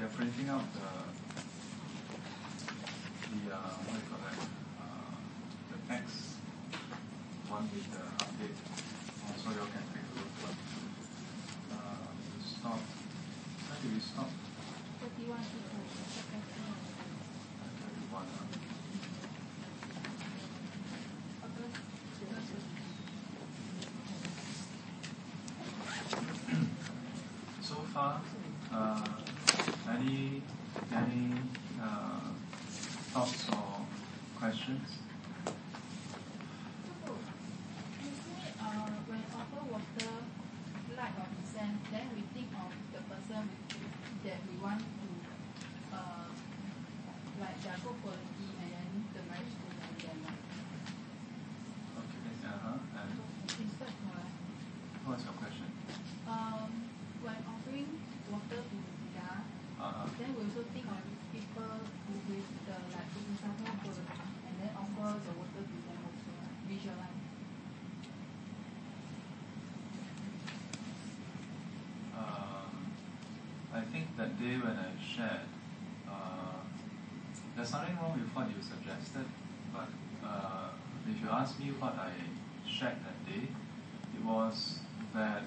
they are they printing out the the uh, what do you call that uh, the text one with the update. Uh, so you can take a look. Uh, we stop. Where did we stop? Thirty-one. Thirty-one. uh, So far, uh, any any uh, thoughts or questions? Uh, when offer water, light or descent, then we think of the person that we want to, uh, like their good quality and then the marriage to marry them. Okay. Uh-huh. And Instead, uh, what's your question? um, when offering water to Buddha, Uh-huh. then we also think of people who with the like bodhisattva quality and then offer the water to them also, visualize. Um, I think that day when I shared, uh, there's nothing wrong with what you suggested, but uh, if you ask me what I shared that day, it was that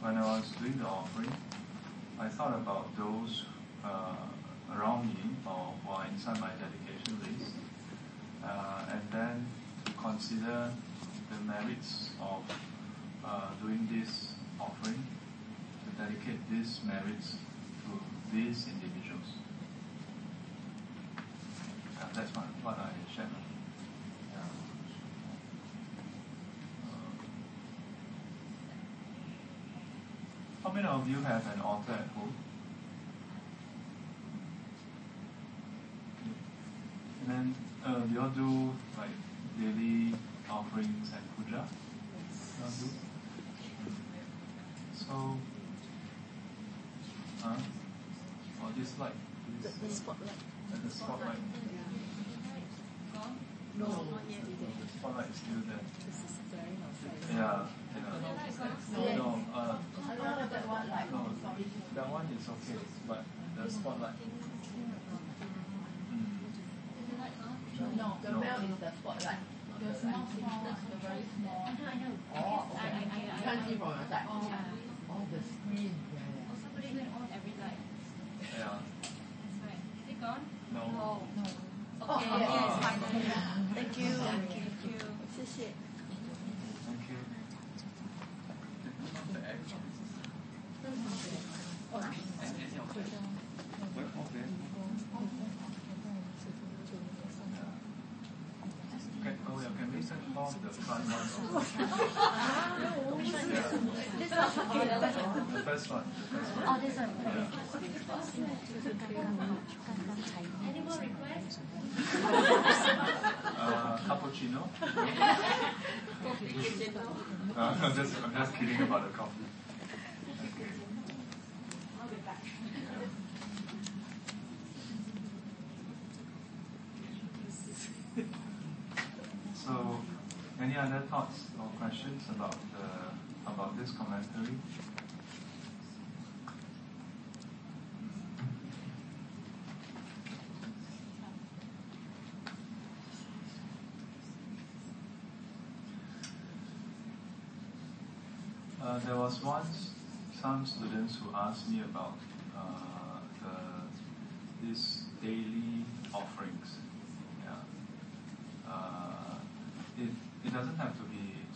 when I was doing the offering, I thought about those uh, around me or who are inside my dedication list, uh, and then to consider the merits of uh, doing this offering to dedicate these merits to these individuals. Uh, that's what, what I shared. Yeah. Uh, how many of you have an altar at home? And then, uh, do you all do like daily offerings and puja? All do? So, huh? Or this light? The, This, the spotlight. and the spotlight? No, not yet. The spotlight is still there. This is very outside. Yeah. yeah. No, uh, I don't know that one like, no, sorry. That one is okay, but the spotlight. Mm. No, the No. bell is the spotlight. The small, small, the very small. Oh, okay. You can't see from your side. Oh, the screen. Yeah, yeah. Also put it on every light. Yeah. That's right. Is it gone? No. No. No. Okay, Oh, yes, oh. finally. Thank you. Thank you. 谢谢。Thank you. The egg. Okay, oh yeah, can we set off the front one? Yeah. This one. Okay, the first one. The first one. The one. This one. Any more requests? Uh, cappuccino. I'm just, I'm just kidding about the coffee. Okay. I'll be back. So, any other thoughts or questions about the about this commentary? Uh, there was once some students who asked me about uh, the these daily offerings. Yeah. Uh, it, it doesn't have to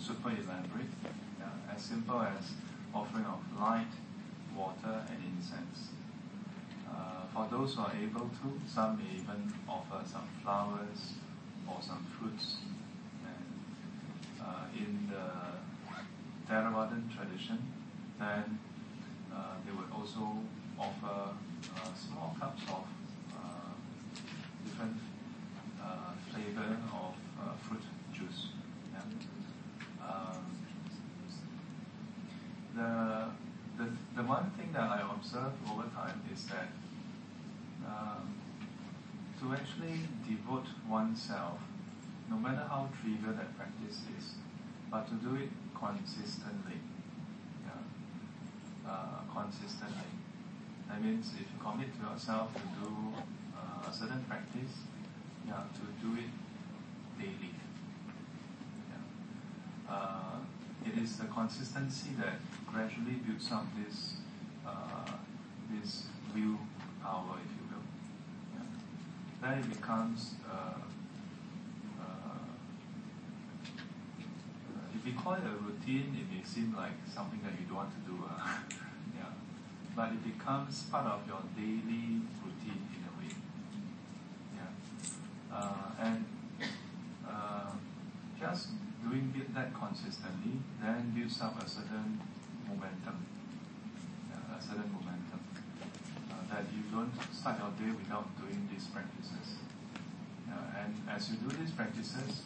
super elaborate. Yeah. As simple as offering of light, water, and incense. Uh, for those who are able to, some may even offer some flowers or some fruits. And uh, in the Theravadan tradition, then uh, they would also offer uh, small cups of uh, different uh, flavor of uh, fruit juice. Yeah. Um, the, the the one thing that I observed over time is that um, to actually devote oneself, no matter how trivial that practice is, but to do it consistently. Yeah. uh, consistently. That means if you commit to yourself to do uh, a certain practice, yeah, to do it daily. Yeah. Uh, it is the consistency that gradually builds up this uh, this will power, if. Then it becomes uh, uh, if you call it a routine, it may seem like something that you don't want to do. Uh, yeah. But it becomes part of your daily routine in a way. Yeah. Uh, and uh, just doing it that consistently then builds up a certain momentum. Yeah, a certain momentum. That you don't start your day without doing these practices. And as you do these practices,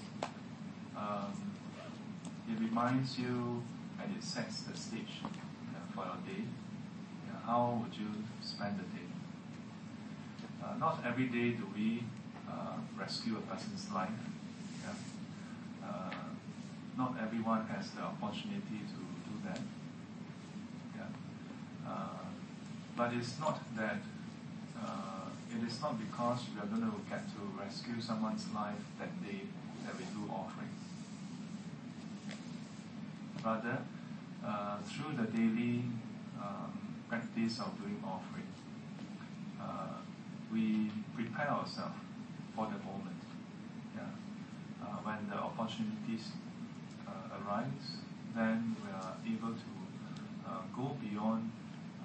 um, it reminds you and it sets the stage for your day. How would you spend the day? Uh, not every day do we uh, rescue a person's life. Uh, not everyone has the opportunity to do that. Uh, but it's not that uh, it is not because we are going to get to rescue someone's life that day that we do offering. Rather, uh, through the daily um, practice of doing offering, uh, we prepare ourselves for the moment. Yeah. Uh, when the opportunities uh, arise, then we are able to uh, go beyond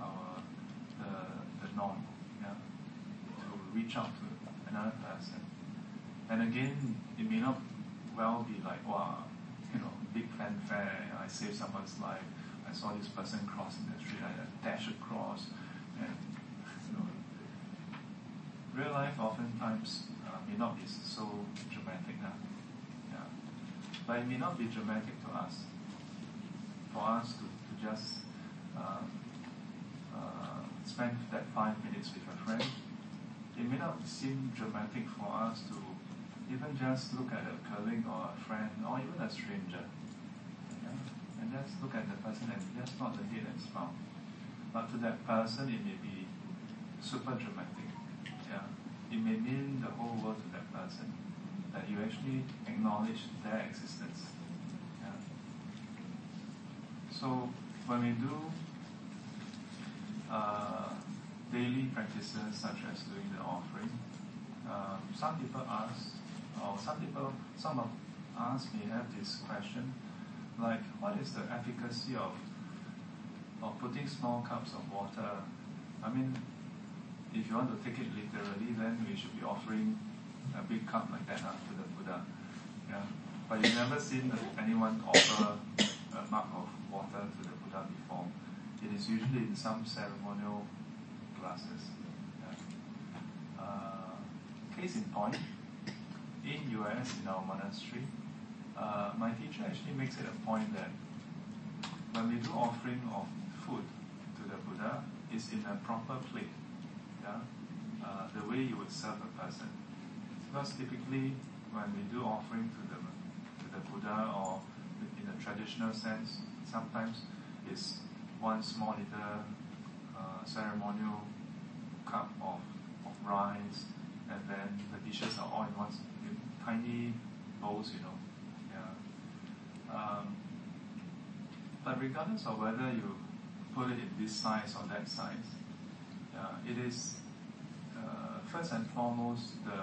our the, the norm. Yeah. To reach out to another person. And again, it may not well be like, wow, you know, big fanfare, I saved someone's life, I saw this person crossing the street, I dash across, and, you know, real life oftentimes uh, may not be so dramatic now. Yeah. But it may not be dramatic to us. For us to, to just uh, uh, spend that five minutes with a friend, it may not seem dramatic for us to even just look at a colleague or a friend or even a stranger. Yeah? And just look at the person and just nod the head and smile. But to that person, it may be super dramatic. Yeah? It may mean the whole world to that person that you actually acknowledge their existence. Yeah? So when we do uh, daily practices such as doing the offering, um, some people ask, or some people, some of us may have this question, like what is the efficacy of of putting small cups of water? I mean, if you want to take it literally, then we should be offering a big cup like that uh, to the Buddha. Yeah. But you've never seen anyone offer a mug of water to the Buddha. It is usually in some ceremonial glasses. Yeah. Uh, case in point, in US, in our monastery, uh, my teacher actually makes it a point that when we do offering of food to the Buddha, it's in a proper plate. Yeah? Uh, the way you would serve a person. Because typically, when we do offering to the to the Buddha, or in a traditional sense, sometimes it's one small little uh, ceremonial cup of, of rice, and then the dishes are all in one in tiny bowls, you know. Yeah. Um, but regardless of whether you put it in this size or that size, it is uh, first and foremost the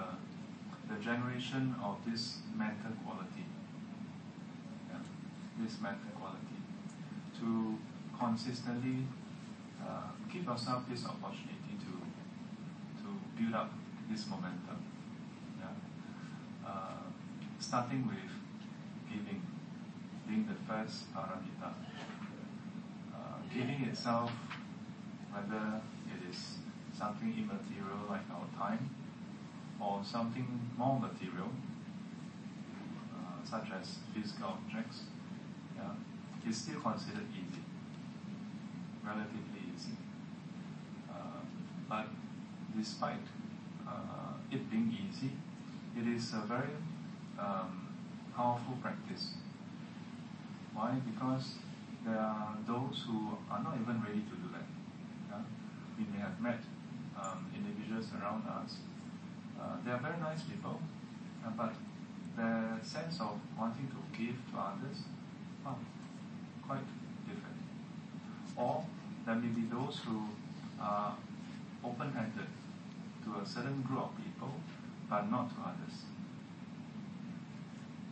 the generation of this mental quality. Yeah, this mental quality to consistently uh, give yourself this opportunity to to build up this momentum. Yeah, uh, starting with giving, being the first paramita. Uh, giving itself, whether it is something immaterial like our time, or something more material, uh, such as physical objects, yeah, is still considered easy, relatively easy. Uh, but despite uh, it being easy, it is a very um, powerful practice. Why? Because there are those who are not even ready to do that. Yeah? We may have met um, individuals around us. Uh, they are very nice people, uh, but their sense of wanting to give to others, well, quite different. Or there may be those who are open-handed to a certain group of people, but not to others.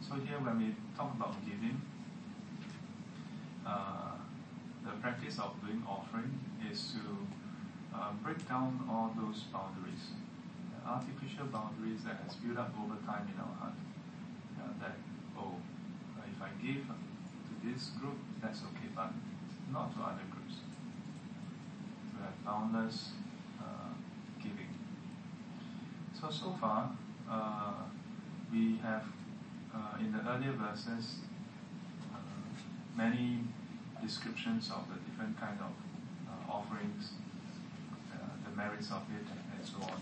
So here, when we talk about giving, uh, the practice of doing offering is to uh, break down all those boundaries, the artificial boundaries that has built up over time in our heart. Uh, that oh, if I give to this group, that's okay, but not to other groups. Boundless uh, giving. So so far, uh, we have uh, in the earlier verses uh, many descriptions of the different kind of uh, offerings, uh, the merits of it, and so on.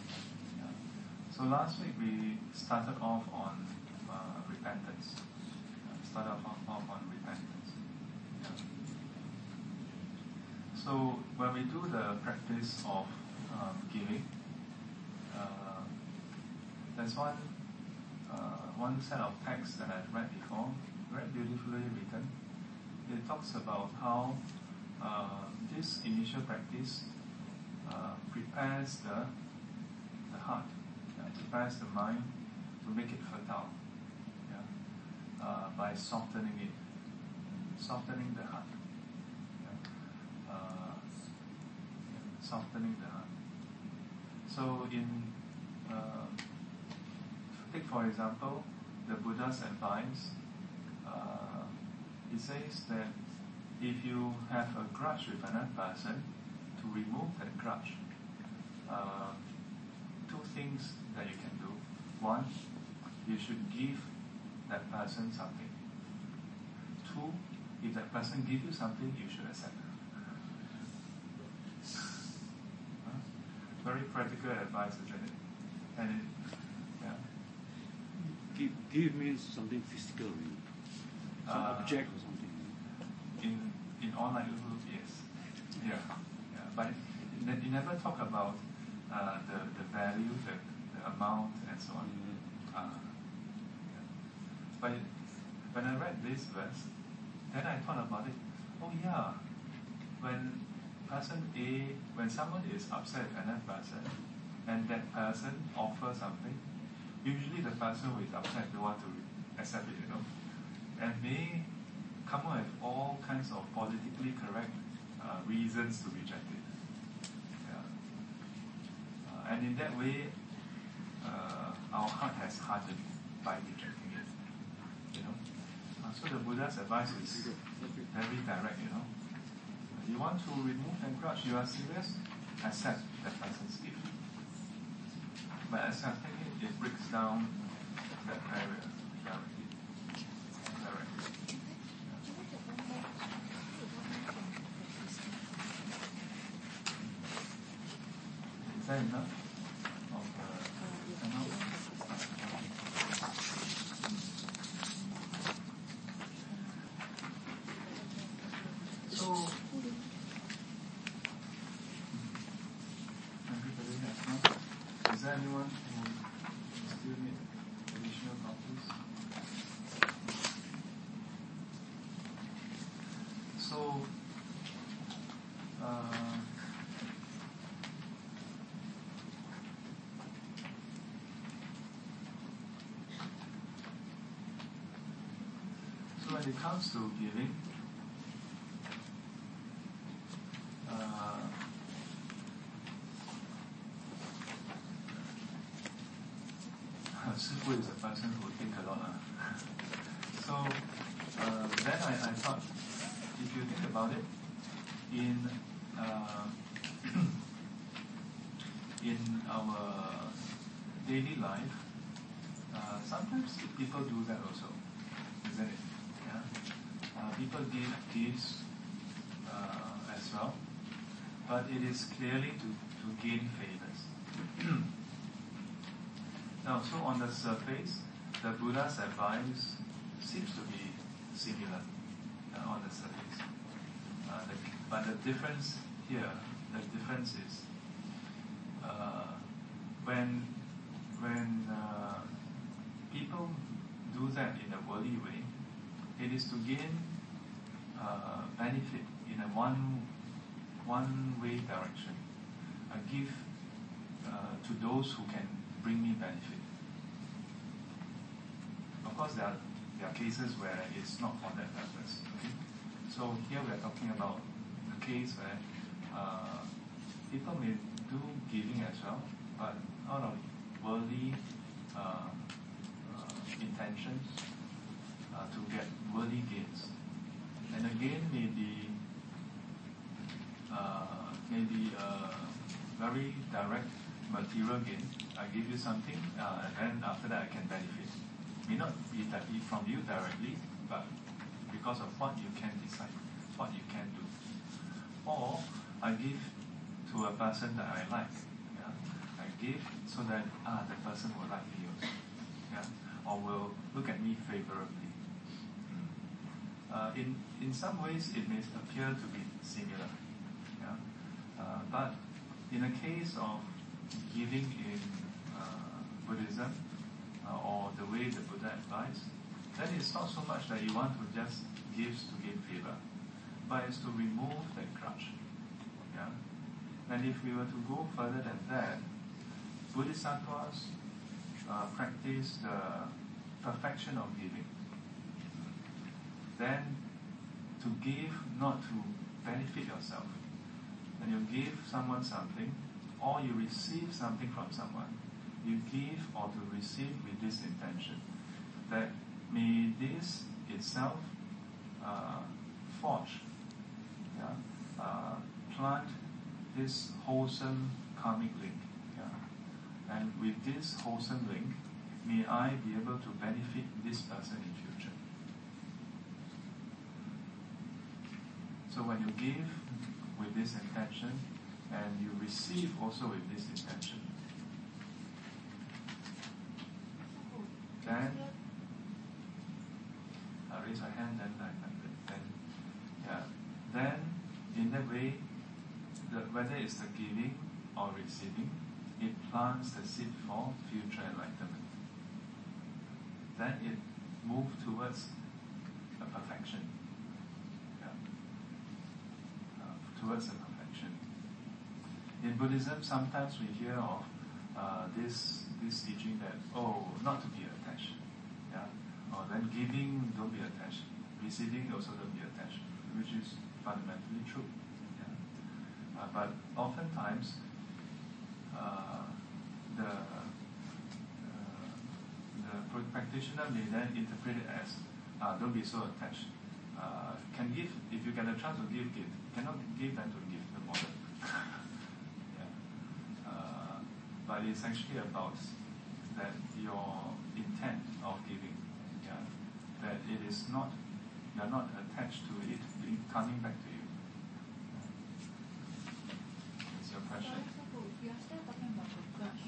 So last week we started off on repentance. Started off, off on repentance. Yeah. So when we do the practice of um, giving, uh, there's one uh, one set of texts that I've read before, very beautifully written. It talks about how uh, this initial practice uh, prepares the the heart, yeah, prepares the mind to make it fertile, yeah, uh, by softening it, softening the heart, uh, yeah, softening the heart. So in uh, take for example the Buddha's advice. Uh, he says that if you have a grudge with another person, to remove that grudge, uh, two things that you can do. One, you should give that person something. Two, if that person gives you something, you should accept. Huh? Very practical advice, isn't it? And it, yeah. Give, give means something physical, some Uh, object or something. in in likelihood, yes. Yeah, yeah. But it, it, it never talk about uh, the the value, the, the amount, and so on. Mm. Uh, yeah. But when I read this verse, then I thought about it. Oh yeah, when person A, when someone is upset with another person, and that person offers something, usually the person who is upset don't want to accept it, you know, and may come up with all kinds of politically correct uh, reasons to reject it. Yeah. Uh, and in that way, uh, our heart has hardened by rejecting it. You know. Uh, so the Buddha's advice is very direct. You know. You want to remove that grudge. You are serious. Accept that person's gift. By accepting it, it breaks down that barrier directly. Directly. Is that enough? Of the amount? So, everybody has one? Is there anyone who still need additional copies? So, uh, so when it comes to giving, uh, Sifu is a person who think a lot. ah. so uh, then I, I thought, if you think about it, in uh, in our daily life, uh, sometimes people do that also, isn't it? Yeah? Uh, people give gifts uh, as well, but it is clearly to, to gain favors. now, so on the surface, the Buddha's advice seems to be similar uh, on the surface. Uh, the, but the difference here, the difference is uh, when when uh, people do that in a worldly way, it is to gain benefit in a one one way direction. I give uh, to those who can bring me benefit. Of course, there are, there are cases where it's not for that purpose. Okay? So here we are talking about the case where uh, people may do giving as well, but out of worldly uh, uh, intentions uh, to get worldly gains. And again, maybe uh, maybe uh, very direct material gain. I give you something, uh, and then after that I can benefit. May not be from you directly, but because of what you can decide, what you can do. Or I give to a person that I like. Yeah? I give so that ah the person will like me also. Yeah? Or will look at me favorably. Uh, in in some ways it may appear to be similar. Yeah? Uh, but in the case of giving in uh, Buddhism, uh, or the way the Buddha advised, then it's not so much that you want to just give to gain favor, but it's to remove that grudge. Yeah? And if we were to go further than that, Bodhisattvas uh, practice the perfection of giving. Then to give not to benefit yourself. When you give someone something, or you receive something from someone, you give or to receive with this intention that may this itself uh, forge, yeah, uh, plant this wholesome karmic link. Yeah? And with this wholesome link, may I be able to benefit this person in future. So when you give with this intention, and you receive also with this intention, then uh, raise your hand, then, then, then, yeah, then in that way, the, whether it's the giving or receiving, it plants the seed for future enlightenment. Then it moves towards a perfection. Yeah. Uh, towards a perfection. In Buddhism, sometimes we hear of uh, this this teaching that oh, not to be attached. Yeah. Or then giving, don't be attached. Receiving also don't be attached, which is fundamentally true. Yeah. Uh, but oftentimes, uh, the uh, the practitioner may then interpret it as uh, don't be so attached. Uh, can give if you get a chance to give, give. Cannot give, then don't give. The model. yeah. Uh, but it's actually about that your intent of giving. Yeah. That it is not you're not attached to it being coming back to you. Is your question? We are still talking about the grudge.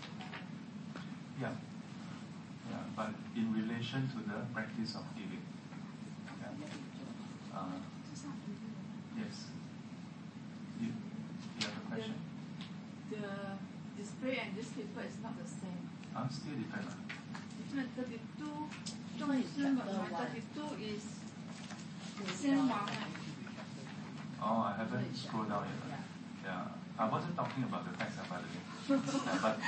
Yeah. Yeah, but in relation to the practice of giving. Yeah. Uh, yes. You, you have a question? The and this paper is not the same. I'm still different. Different 32. This one is my 32 is the same one. Oh, I haven't scrolled down yet. Yeah. yeah. I wasn't talking about the facts, by the way. but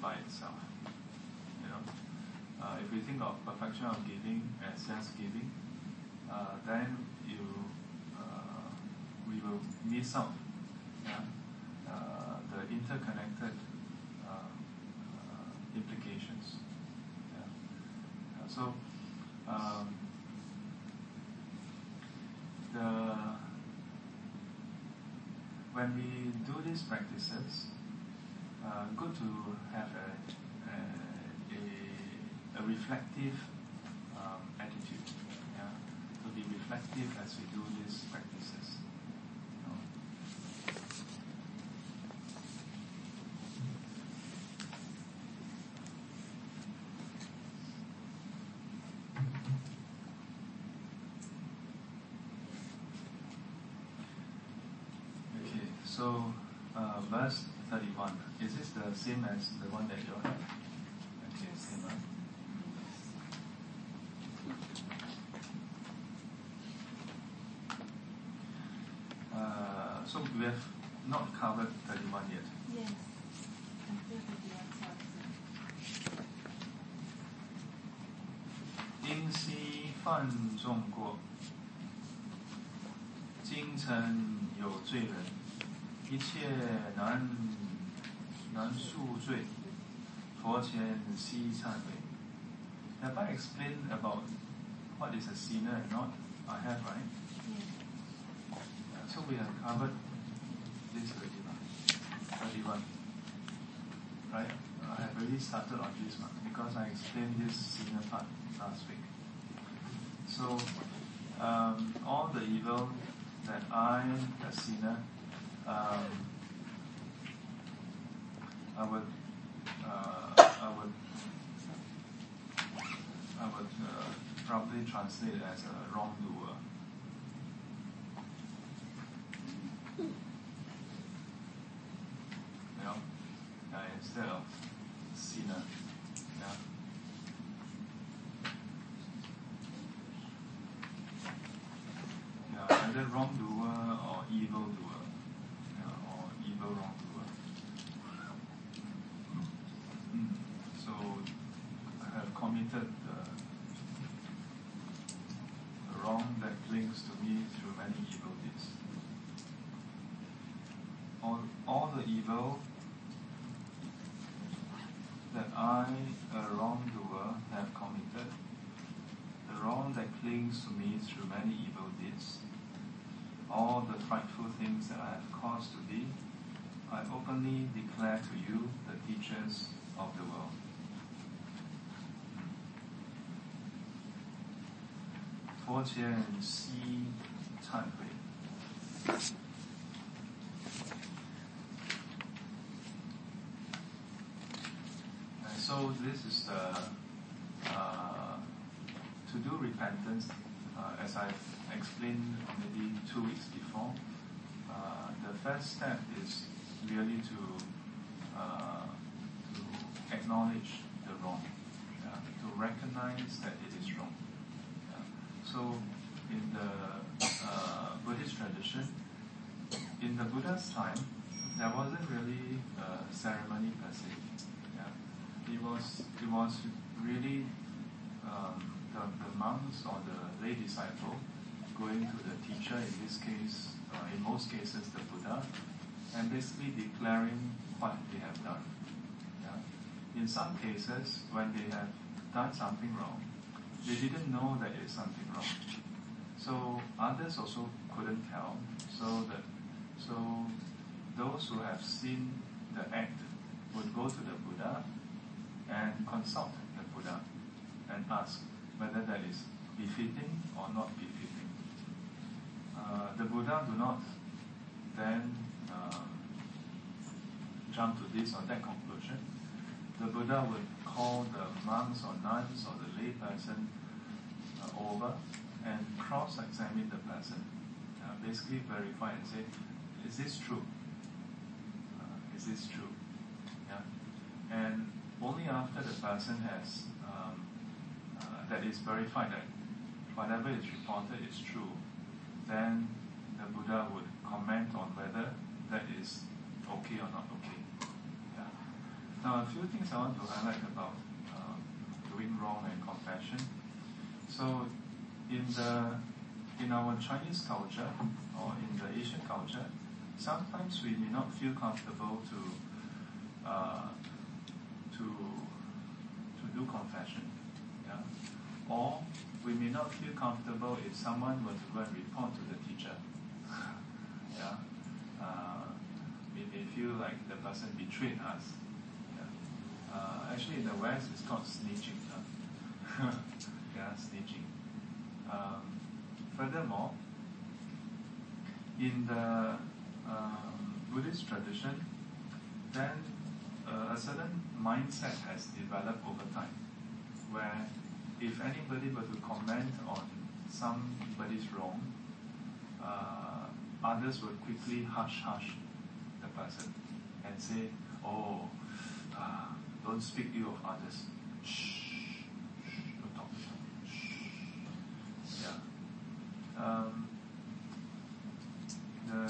by itself. You know, uh, if we think of perfection of giving as just giving, uh, then you uh, we will miss out yeah, uh, the interconnected uh, uh, implications. So um, the when we do these practices, uh, good to have a, a, a, reflective um, attitude. Yeah? To be reflective as we do these practices. you know. Okay, so uh, verse 31. Is this the same as the one that you have? Okay, same. Huh? Uh, so we have not covered 31 yet. Yes. Until the day of 因昔犯众过，今曾有罪人，一切难 难恕罪，佛前悉忏悔。Have I explained about what is a sinner and not? I have, right? Yes. Yeah, so we have covered this already, lah. 31. Right? I have already started on this one because I explained this sinner part last week. So, um, all the evil that I, a sinner, um, I would, uh, I would, I would uh, probably translate it as a wrongdoer. You know, uh, instead of sinner. Yeah. Yeah, either wrongdoer or evildoer. Yeah, or evil wrongdoer. Mm. So I have committed the, the wrong that clings to me through many evil deeds. All, all the evil that I, a wrongdoer, have committed, the wrong that clings to me through many evil deeds, all the frightful things that I have caused to be, I openly declare to you, the teachers of the world. 佛前悉忏悔。 So this is the uh, to do repentance, uh, as I explained maybe two weeks before. Uh, the first step is really to uh, to acknowledge the wrong, to recognize that it is wrong. So in the uh, Buddhist tradition, in the Buddha's time, there wasn't really a ceremony per se. It was it was really um, the, the monks or the lay disciple going to the teacher, in this case, uh, in most cases the Buddha, and basically declaring what they have done. Yeah. In some cases, when they have done something wrong, they didn't know that it's something wrong. So others also couldn't tell. So that so those who have seen the act would go to the Buddha and consult the Buddha and ask whether that is befitting or not befitting. Uh, the Buddha do not then um, jump to this or that conclusion. The Buddha would call the monks or nuns or the lay person uh, over and cross-examine the person. Uh, basically verify and say, is this true? Uh, is this true? Yeah. And only after the person has um, uh, that is verified that whatever is reported is true, then the Buddha would comment on whether that is okay or not okay. Yeah. Now, a few things I want to highlight about um, doing wrong and confession. So, in the in our Chinese culture or in the Asian culture, sometimes we may not feel comfortable to uh, to to do confession. Yeah. Or we may not feel comfortable if someone were to go and report to the teacher. yeah. Uh, we may feel like the person betrayed us. Yeah. Uh, actually, in the West, it's called snitching. huh? yeah, snitching. Um, furthermore, in the um, Buddhist tradition, then uh, a certain mindset has developed over time, where if anybody were to comment on somebody's wrong, uh, others would quickly hush hush the person and say, "Oh, uh, don't speak ill of others. Shh, shh, don't talk. Shh." Yeah. Um, the,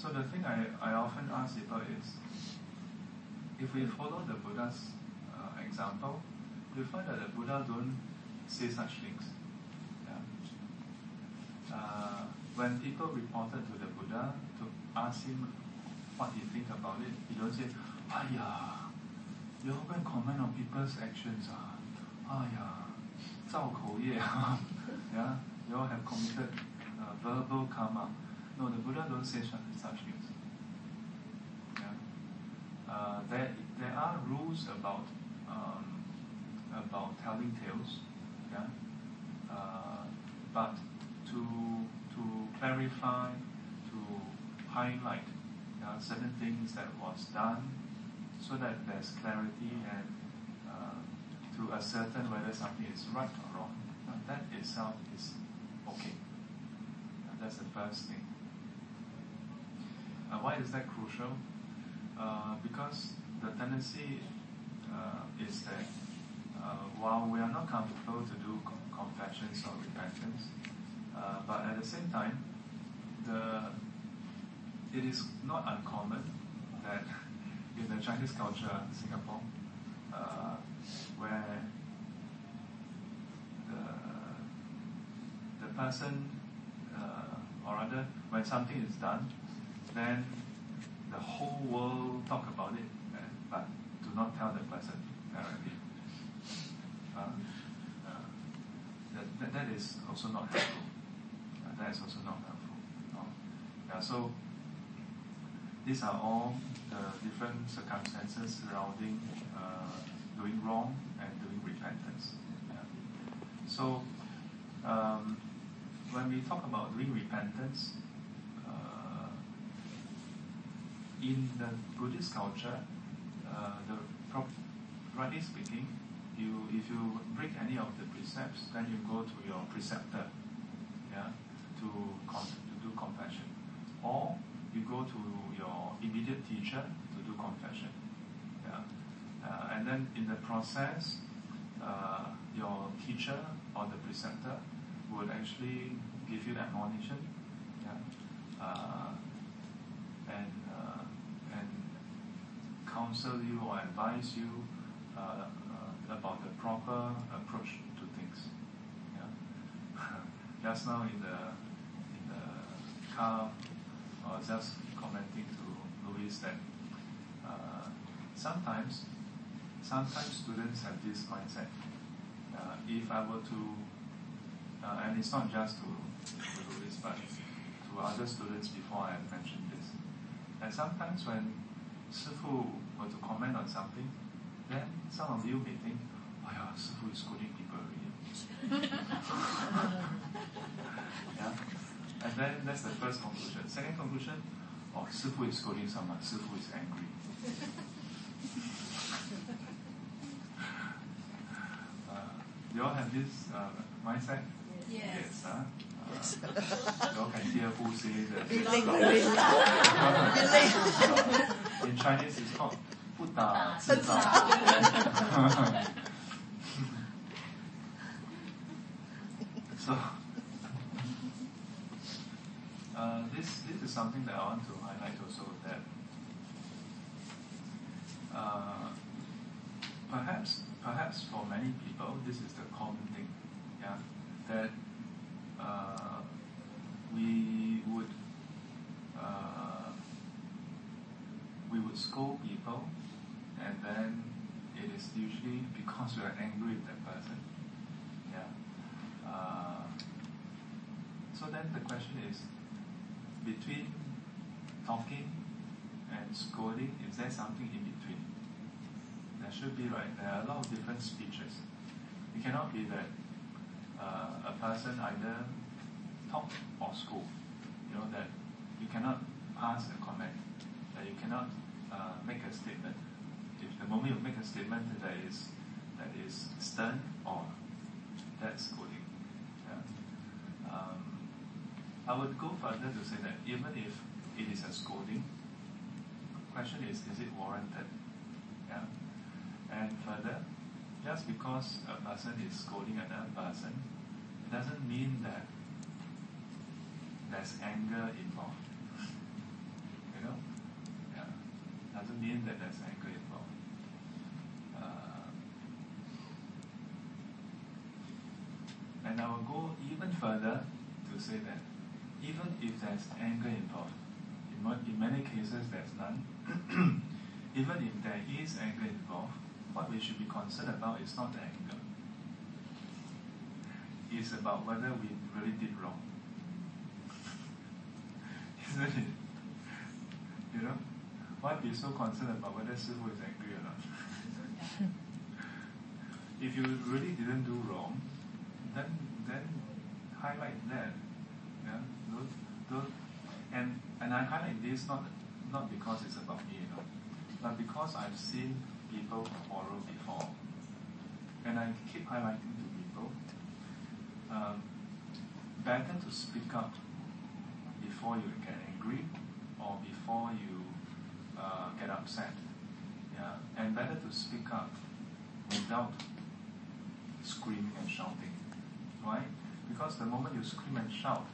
so the thing I, I often ask people is, if we follow the Buddha's uh, example, we find that the Buddha don't say such things. Yeah. Uh, when people reported to the Buddha to ask him what he think about it, he don't say, "Aya, you all go and comment on people's actions, ah, aya, 造口业, yeah, you all have committed uh, verbal karma." No, the Buddha don't say such, such things. Yeah. Uh, there, there are rules about um, about telling tales, yeah. Uh, but to to clarify, to highlight uh, certain things that was done, so that there's clarity and uh, to ascertain whether something is right or wrong. Uh, that itself is okay. That's the first thing. Uh, why is that crucial? Uh, because the tendency uh, is that uh, while we are not comfortable to do co- confessions or repentance, but at the same time, the it is not uncommon that in the Chinese culture, Singapore, uh, where the the person, uh, or rather, when something is done, then the whole world talk about it, uh, but do not tell the person directly. Uh, uh, that, that, that is also not helpful. Uh, that is also not helpful. No? Yeah, so these are all the different circumstances surrounding uh, doing wrong and doing repentance. Yeah. So um, when we talk about doing repentance, uh, in the Buddhist culture, uh, the rightly speaking, you if you break any of the precepts, then you go to your preceptor, yeah, to to do confession, or you go to your immediate teacher to do confession, yeah, uh, and then in the process, uh, your teacher or the preceptor would actually give you admonition, yeah, uh, and counsel you or advise you uh, uh, about the proper approach to things. Yeah. just now in the in the car, I was just commenting to Louis that uh, sometimes sometimes students have this mindset. Uh, if I were to, uh, and it's not just to, to Louis, but to other students before I have mentioned this. And sometimes when Sifu were to comment on something, then some of you may think, oh yeah, Sifu is scolding people already. yeah? And then that's the first conclusion. Second conclusion, oh, Sifu is scolding someone, Sifu is angry. uh, you all have this uh, mindset? Yes. huh? Uh, you all can hear who says that. Relate, relate. In Chinese, it's called 不打自打。so, uh, this this is something that I want to highlight also that uh, perhaps perhaps for many people this is the common thing, yeah, that uh, we would uh, we would scold people, and then it is usually because we are angry with that person. Yeah. Uh, so then the question is, between talking and scolding, is there something in between? There should be, right? There are a lot of different speeches. It cannot be that uh, a person either talk or scold. You know that you cannot pass a comment, that you cannot uh, make a statement. The moment you make a statement that is that is stern or that's scolding. Yeah. Um, I would go further to say that even if it is a scolding, the question is is it warranted? Yeah. And further, just because a person is scolding another person, it doesn't mean that there's anger involved. You know? Yeah. Doesn't mean that there's anger involved. Uh, and I will go even further to say that even if there's anger involved, in, mo- in many cases there's none, even if there is anger involved, what we should be concerned about is not the anger. It's about whether we really did wrong. Isn't it? You know? Why be so concerned about whether Sifu is angry or not? if you really didn't do wrong, then then highlight that. Yeah? Don't, don't, and and I highlight this not not because it's about me, you know, but because I've seen people quarrel before. And I keep highlighting to people, um, better to speak up before you get angry or before you uh, get upset. Yeah, and better to speak up without screaming and shouting. Why? Because the moment you scream and shout,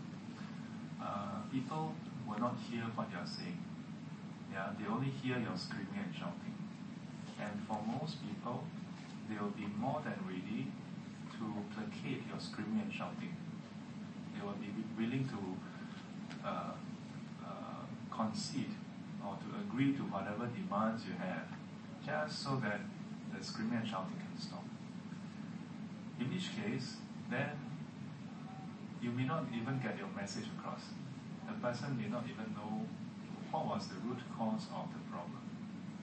uh, people will not hear what you are saying. Yeah, they only hear your screaming and shouting. And for most people, they will be more than ready to placate your screaming and shouting. They will be willing to uh, uh, concede or to agree to whatever demands you have, just so that the screaming and shouting can stop. In which case, then you may not even get your message across. The person may not even know what was the root cause of the problem.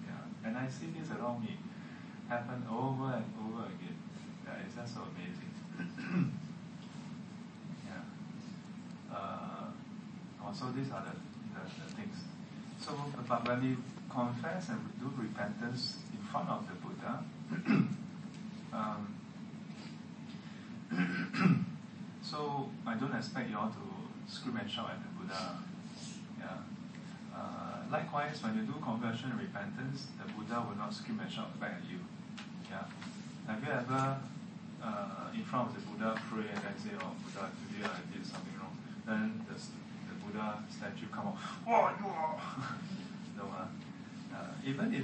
Yeah. And I see this around me happen over and over again. Yeah, it's just so amazing. yeah. Uh, also, these are the, the, the things. So, but when we confess and do repentance in front of the Buddha, um, so I don't expect you all to scream and shout at the Buddha. Yeah. Uh, likewise, when you do conversion and repentance, the Buddha will not scream and shout back at you. Yeah. Have you ever, uh, in front of the Buddha, pray and then say, "Oh Buddha, today I did something wrong." Then the, the Buddha statue come out. Oh, you are. no, uh, uh, even if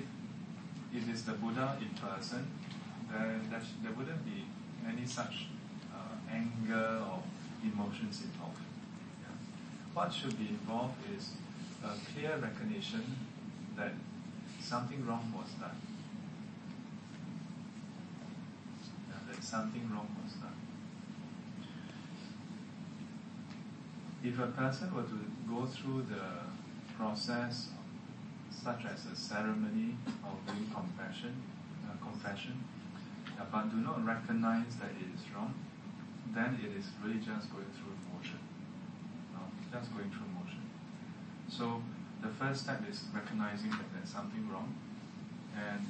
it is the Buddha in person, then there, there wouldn't be any such anger or emotions involved. Yeah. What should be involved is a clear recognition that something wrong was done. Yeah, that something wrong was done. If a person were to go through the process such as a ceremony of doing compassion, uh, confession, uh, but do not recognize that it is wrong, then it is really just going through motion. Just going through motion. So the first step is recognizing that there's something wrong, and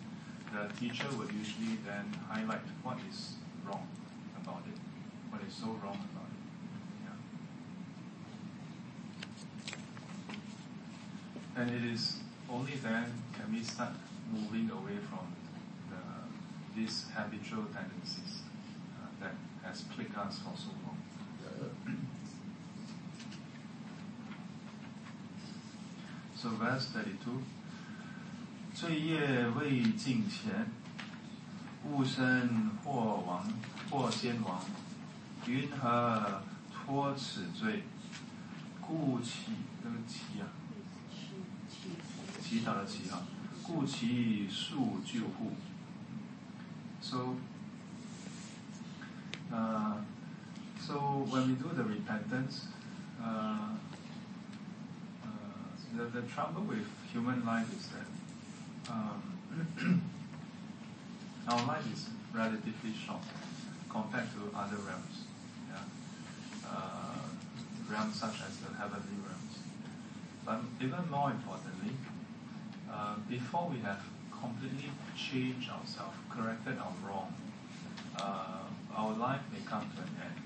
the teacher would usually then highlight what is wrong about it, what is so wrong about it. Yeah. And it is only then can we start moving away from the, these habitual tendencies has plagued us for so long. So verse 32. 罪业未尽前，勿生或亡或先亡，云何脱此罪？故其那个其啊，祈祷的祈啊，故其速救护。So Uh, so when we do the repentance, uh, uh, the, the trouble with human life is that um, our life is relatively short compared to other realms. Yeah? Uh, realms such as the heavenly realms. But even more importantly, uh, before we have completely changed ourselves, corrected our wrong, uh, our life may come to an end.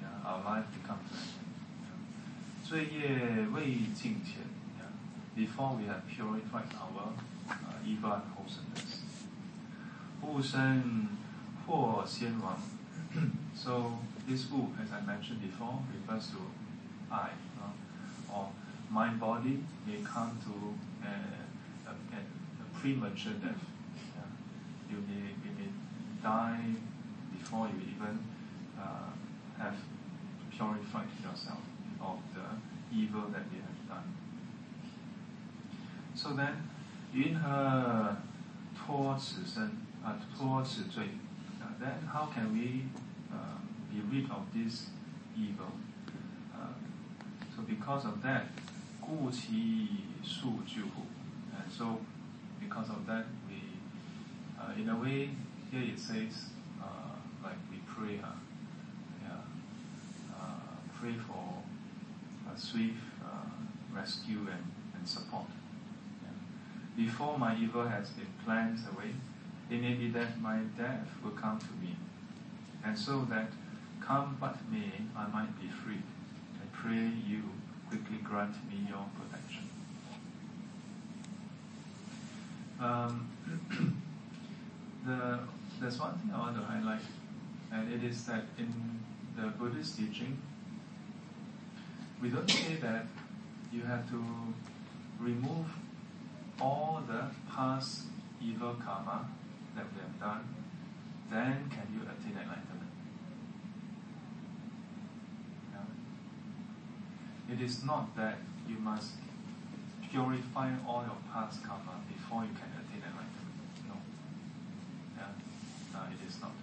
Yeah, our life may come to an end. Yeah. 罪业未尽前, yeah, before we have purified our uh, evil and wholesomeness. 物生或先王. so this wu, as I mentioned before, refers to I, uh, or my body may come to a, a, a premature death. Yeah. You may, you may die before you even uh, have purified yourself of the evil that you have done. So then, 云何脱此身啊脱此罪 uh, then how can we uh, be rid of this evil? Uh, so because of that, 故其数救护. And so because of that, we, uh, in a way, here it says, uh, like we pray, uh, yeah, uh, pray for a swift uh, rescue and, and support. Yeah. Before my evil has been planned away, it may be that my death will come to me, and so that come but may, I might be free. I pray you quickly grant me your protection. Um, the, there's one thing I want to highlight, and it is that in the Buddhist teaching, we don't say that you have to remove all the past evil karma that we have done, then can you attain enlightenment. Yeah? It is not that you must purify all your past karma before you can attain enlightenment. No. Yeah? Uh, it is not.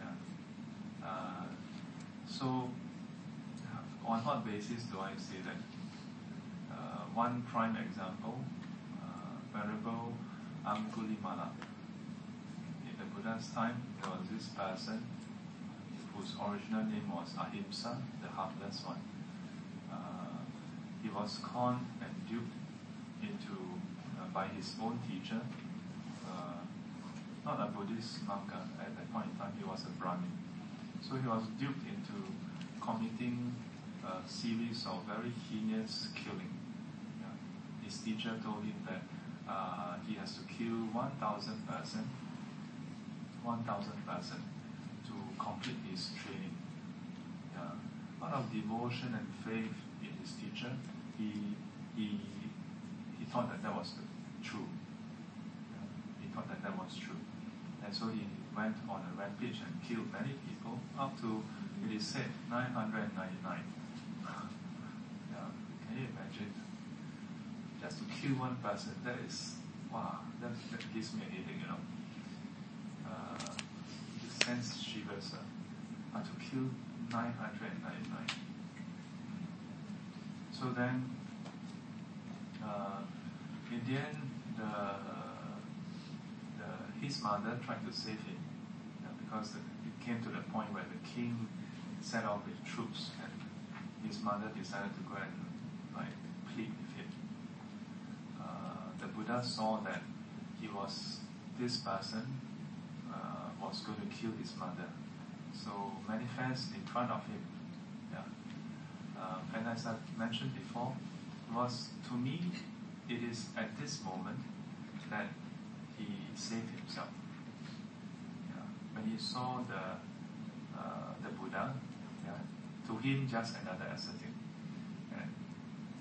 Yeah. Uh, so, on what basis do I say that? Uh, one prime example, uh, Venerable Angulimala. In the Buddha's time, there was this person whose original name was Ahimsa, the harmless one. Uh, he was conned and duped into uh, by his own teacher, uh, not a Buddhist monk uh, at that point in time. He was a Brahmin, so he was duped into committing a series of very heinous killing. Yeah. His teacher told him that uh, he has to kill 1,000 person, 1,000 person to complete his training. Yeah. Out of devotion and faith in his teacher, he, he, he thought that that was true. Yeah. He thought that that was true. And so he went on a rampage and killed many people, up to, it is said, 999. yeah. Can you imagine? just to kill one person, that is, wow, that, that gives me a headache, you know. Uh, it sends shivers. Uh, to kill 999. So then, uh, in the end, the, the, his mother tried to save him because it came to the point where the king set off with troops and his mother decided to go and like plead with him the Buddha saw that he was this person uh, was going to kill his mother, so manifest in front of him. Yeah. Uh, and as I mentioned before, was to me, it is at this moment that he saved himself. Yeah. When he saw the uh, the Buddha, yeah, to him just another ascetic, and,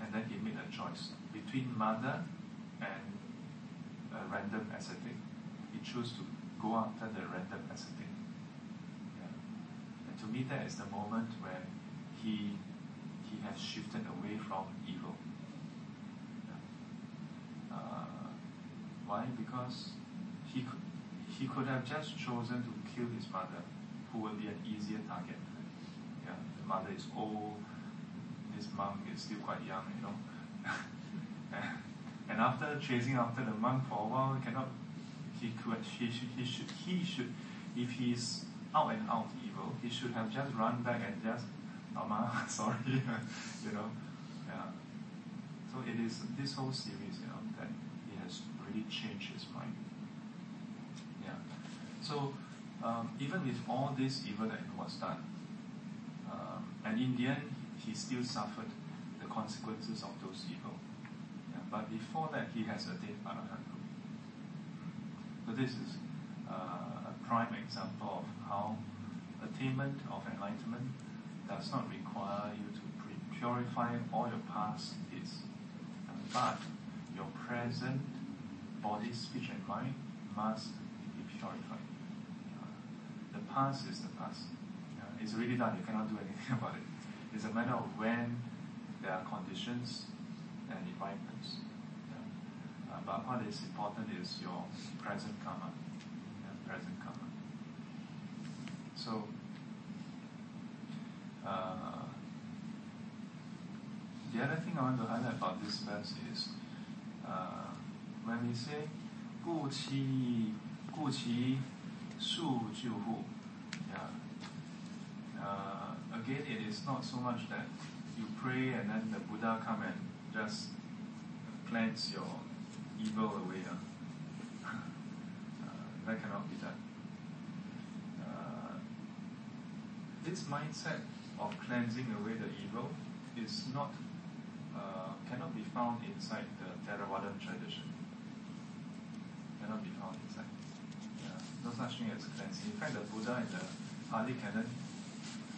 and then he made a choice between mother and a random ascetic, he chose to go after the random ascetic. Yeah. And to me, that is the moment where he he has shifted away from evil. Yeah. Uh, why? Because he could, he could have just chosen to kill his mother, who will be an easier target. Yeah, the mother is old, this monk is still quite young, you know. and after chasing after the monk for a while, cannot he could he should he should he should if he's out and out evil, he should have just run back and just oh, Mama, sorry, you know. Yeah. So it is this whole series, you know, that he has really changed his mind. Yeah. So um, even with all this evil that was done, um, and in the end, he still suffered the consequences of those evil. Yeah. But before that, he has attained Arahanthood. So this is uh, a prime example of how attainment of enlightenment does not require you to pre- purify all your past deeds, but your present body, speech, and mind must be purified Uh, the past is the past. Uh, it's already done. You cannot do anything about it. It's a matter of when there are conditions and it ripens. Yeah. Uh, but what is important is your present karma. Yeah, present karma. So, uh, the other thing I want to highlight about this verse is uh, when we say 故其故其数救护, yeah. Uh, again, it is not so much that you pray and then the Buddha come and just cleanse your evil away. Uh. uh, that cannot be done. Uh, this mindset of cleansing away the evil is not uh, cannot be found inside the Theravadan tradition. Cannot be found inside. Yeah, no such thing as cleansing. In fact, the Buddha in the Pali Canon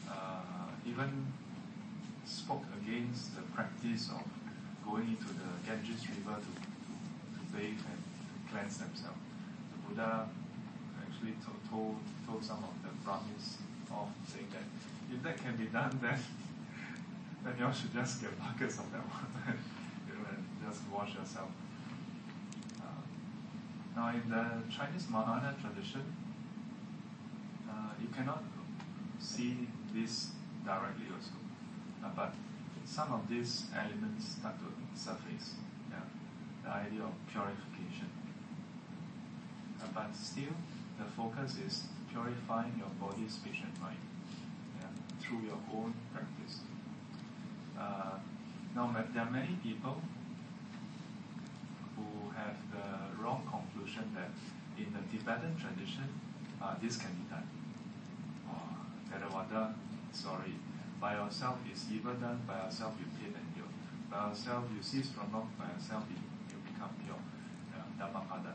uh, even spoke against the practice of going into the Ganges River to, to, bathe and to cleanse themselves. The Buddha actually told, told, told some of the Brahmins off, saying that if that can be done, then then you all should just get buckets of that water, you know, and just wash yourself. Uh, now, in the Chinese Mahayana tradition, uh, you cannot see this directly also, uh, but some of these elements start to surface. Yeah, the idea of purification. Uh, but still, the focus is purifying your body, speech, and mind yeah, through your own practice. Uh, now, there are many people who have the wrong conclusion that in the Tibetan tradition, uh, this can be done. Oh, Theravada, sorry, by yourself is evil done, by yourself you pain and you. By yourself you cease from wrong, by yourself you, you become pure. Yeah, Dhammapada.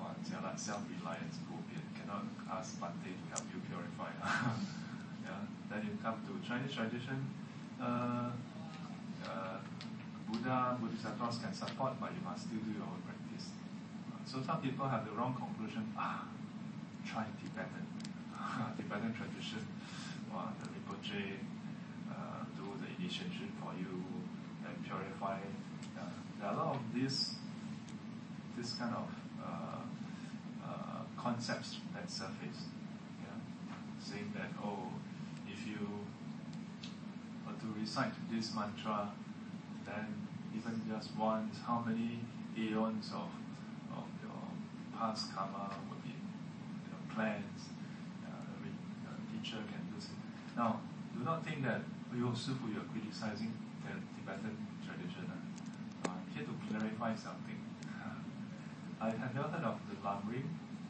Oh, jialat, self-reliance, bobian. Cannot ask Bhante to help you purify. yeah. Then you come to Chinese tradition, uh, uh, Buddha, Bodhisattvas can support, but you must still do your own practice. Uh, so some people have the wrong conclusion. Ah, try Tibetan, Tibetan tradition. Well, the Uh, do the initiation for you and purify. Uh, there are a lot of this, this kind of uh, uh, concepts that surface. Yeah? Saying that, oh, if you or to recite this mantra, then even just once, how many aeons of, of your past karma will be you know, cleansed. Uh, the teacher can do it. Now, do not think that your Sifu, you're criticizing the Tibetan tradition. Uh, I'm here to clarify something. I have never heard of the Lamrim.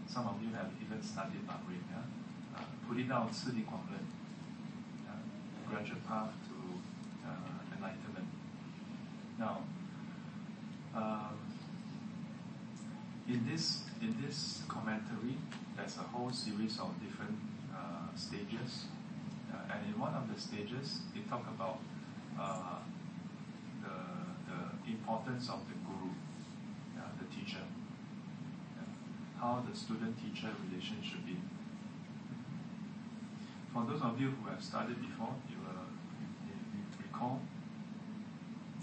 Some of you have even studied Lamrim. Yeah? Uh, put it out, Sidi Kuangren. Graduate path to uh, enlightenment. Now, uh, in this in this commentary, there's a whole series of different uh, stages and in one of the stages, they talk about uh, the the importance of the guru, uh, the teacher, how the student-teacher relation should be. For those of you who have studied before, you, you recall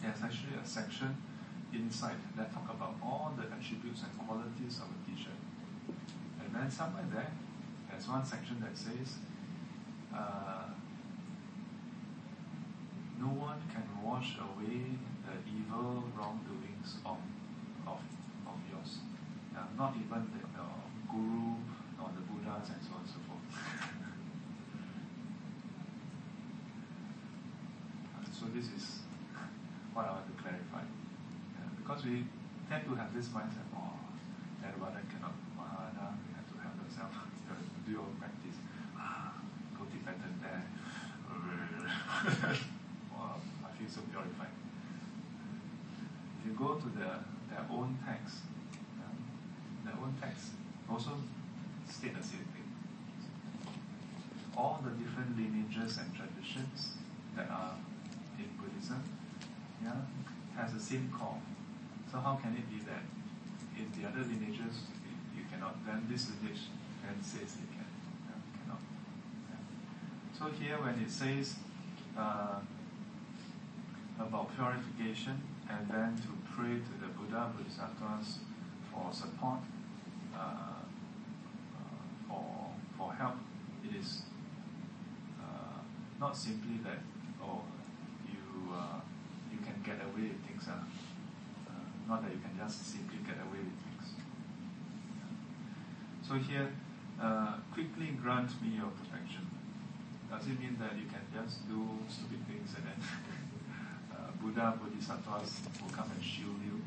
there's actually a section inside that talk about all the attributes and qualities of a teacher. And then somewhere there, there's one section that says uh, no one can wash away the evil wrongdoings of of of yours. Yeah, not even the, the guru or the Buddhas and so on and so forth. Uh, so this is what I want to clarify. Yeah, because we tend to have this mindset, oh, Theravada cannot, Mahayana, we have to help ourselves, we have to do your practice. Ah, go Tibetan there. wow, I feel so purified. If you go to the, their own text, yeah, their own text also state the same thing. All the lineages and traditions that are in Buddhism yeah, has the same call. So how can it be that in the other lineages you, cannot, then this lineage then says you can, yeah, cannot. Yeah. So here when it says uh, about purification and then to pray to the Buddha Bodhisattvas for support, uh, uh, for, for help, it not simply that, oh, you, uh, you can get away with things. Uh, uh, not that you can just simply get away with things. So here, uh, quickly grant me your protection. Does it mean that you can just do stupid things and then uh, Buddha, Bodhisattvas will come and shield you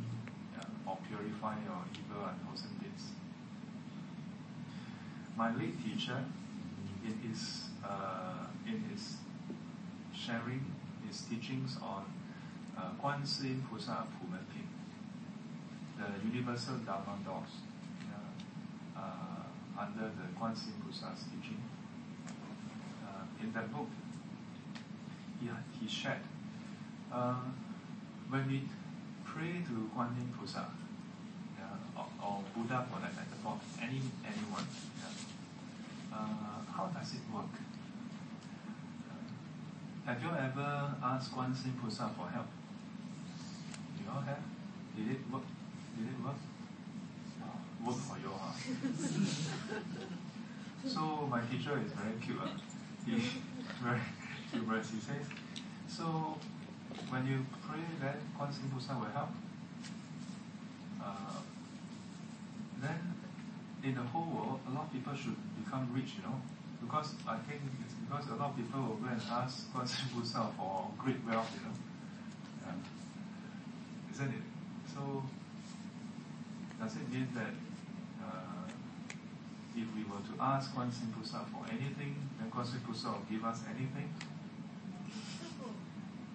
yeah, or purify your evil and wholesome deeds? My late teacher, in his, uh, in his sharing his teachings on uh, Guan Yin Pusa Pumen Pin, the universal Dharma doors, yeah, uh, under the Guan Yin Pusa's teaching. Uh, in that book, he, he shared, uh, when we pray to Guan Yin Pusa, yeah, or, or Buddha for that matter, for any, anyone, uh, how does it work? Have you ever asked Guan Yin Pusa for help? You all have? Did it work? Did it work? Work for you, huh? so my teacher is very cute. Uh. He very humorous. He says, so when you pray that Guan Yin Pusa will help, uh, then in the whole world, a lot of people should become rich, you know. Because I think it's because a lot of people will go and ask Guan Yin Pusa for great wealth, you know. Yeah. Isn't it? So, does it mean that uh, if we were to ask Guan Yin Pusa for anything, then Guan Pusa will give us anything?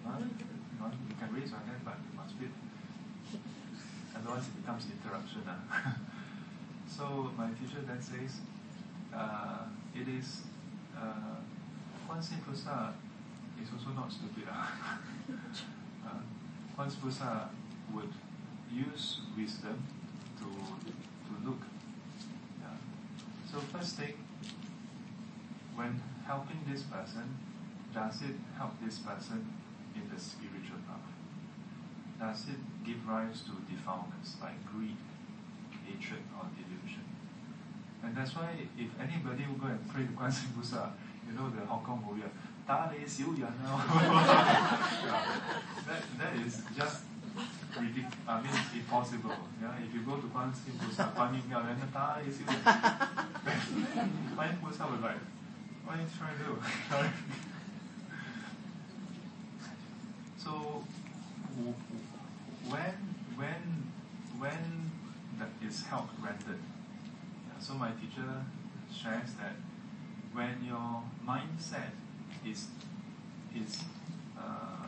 Huh? You can raise your hand, but you must be. Otherwise, it becomes interruption. Uh. so, my teacher then says, uh, it is uh, Yin Pusa is also not stupid. uh, Guan Yin Pusa would use wisdom to to look. Yeah. So first thing, when helping this person, does it help this person in the spiritual path? Does it give rise to defilements like greed, hatred, or delusion? And that's why if anybody will go and pray to Guan Pusa, you know the Hong Kong movie, Da Lei Xiu Yan. That is just ridiculous. I mean, impossible. Yeah, if you go to Guan Yin Busa, Guan Yin Yao, then Da Lei Xiu Yan. Guan Yin Busa was like, what are you trying to do? so, when when when that is help rendered. So my teacher shares that when your mindset is is uh,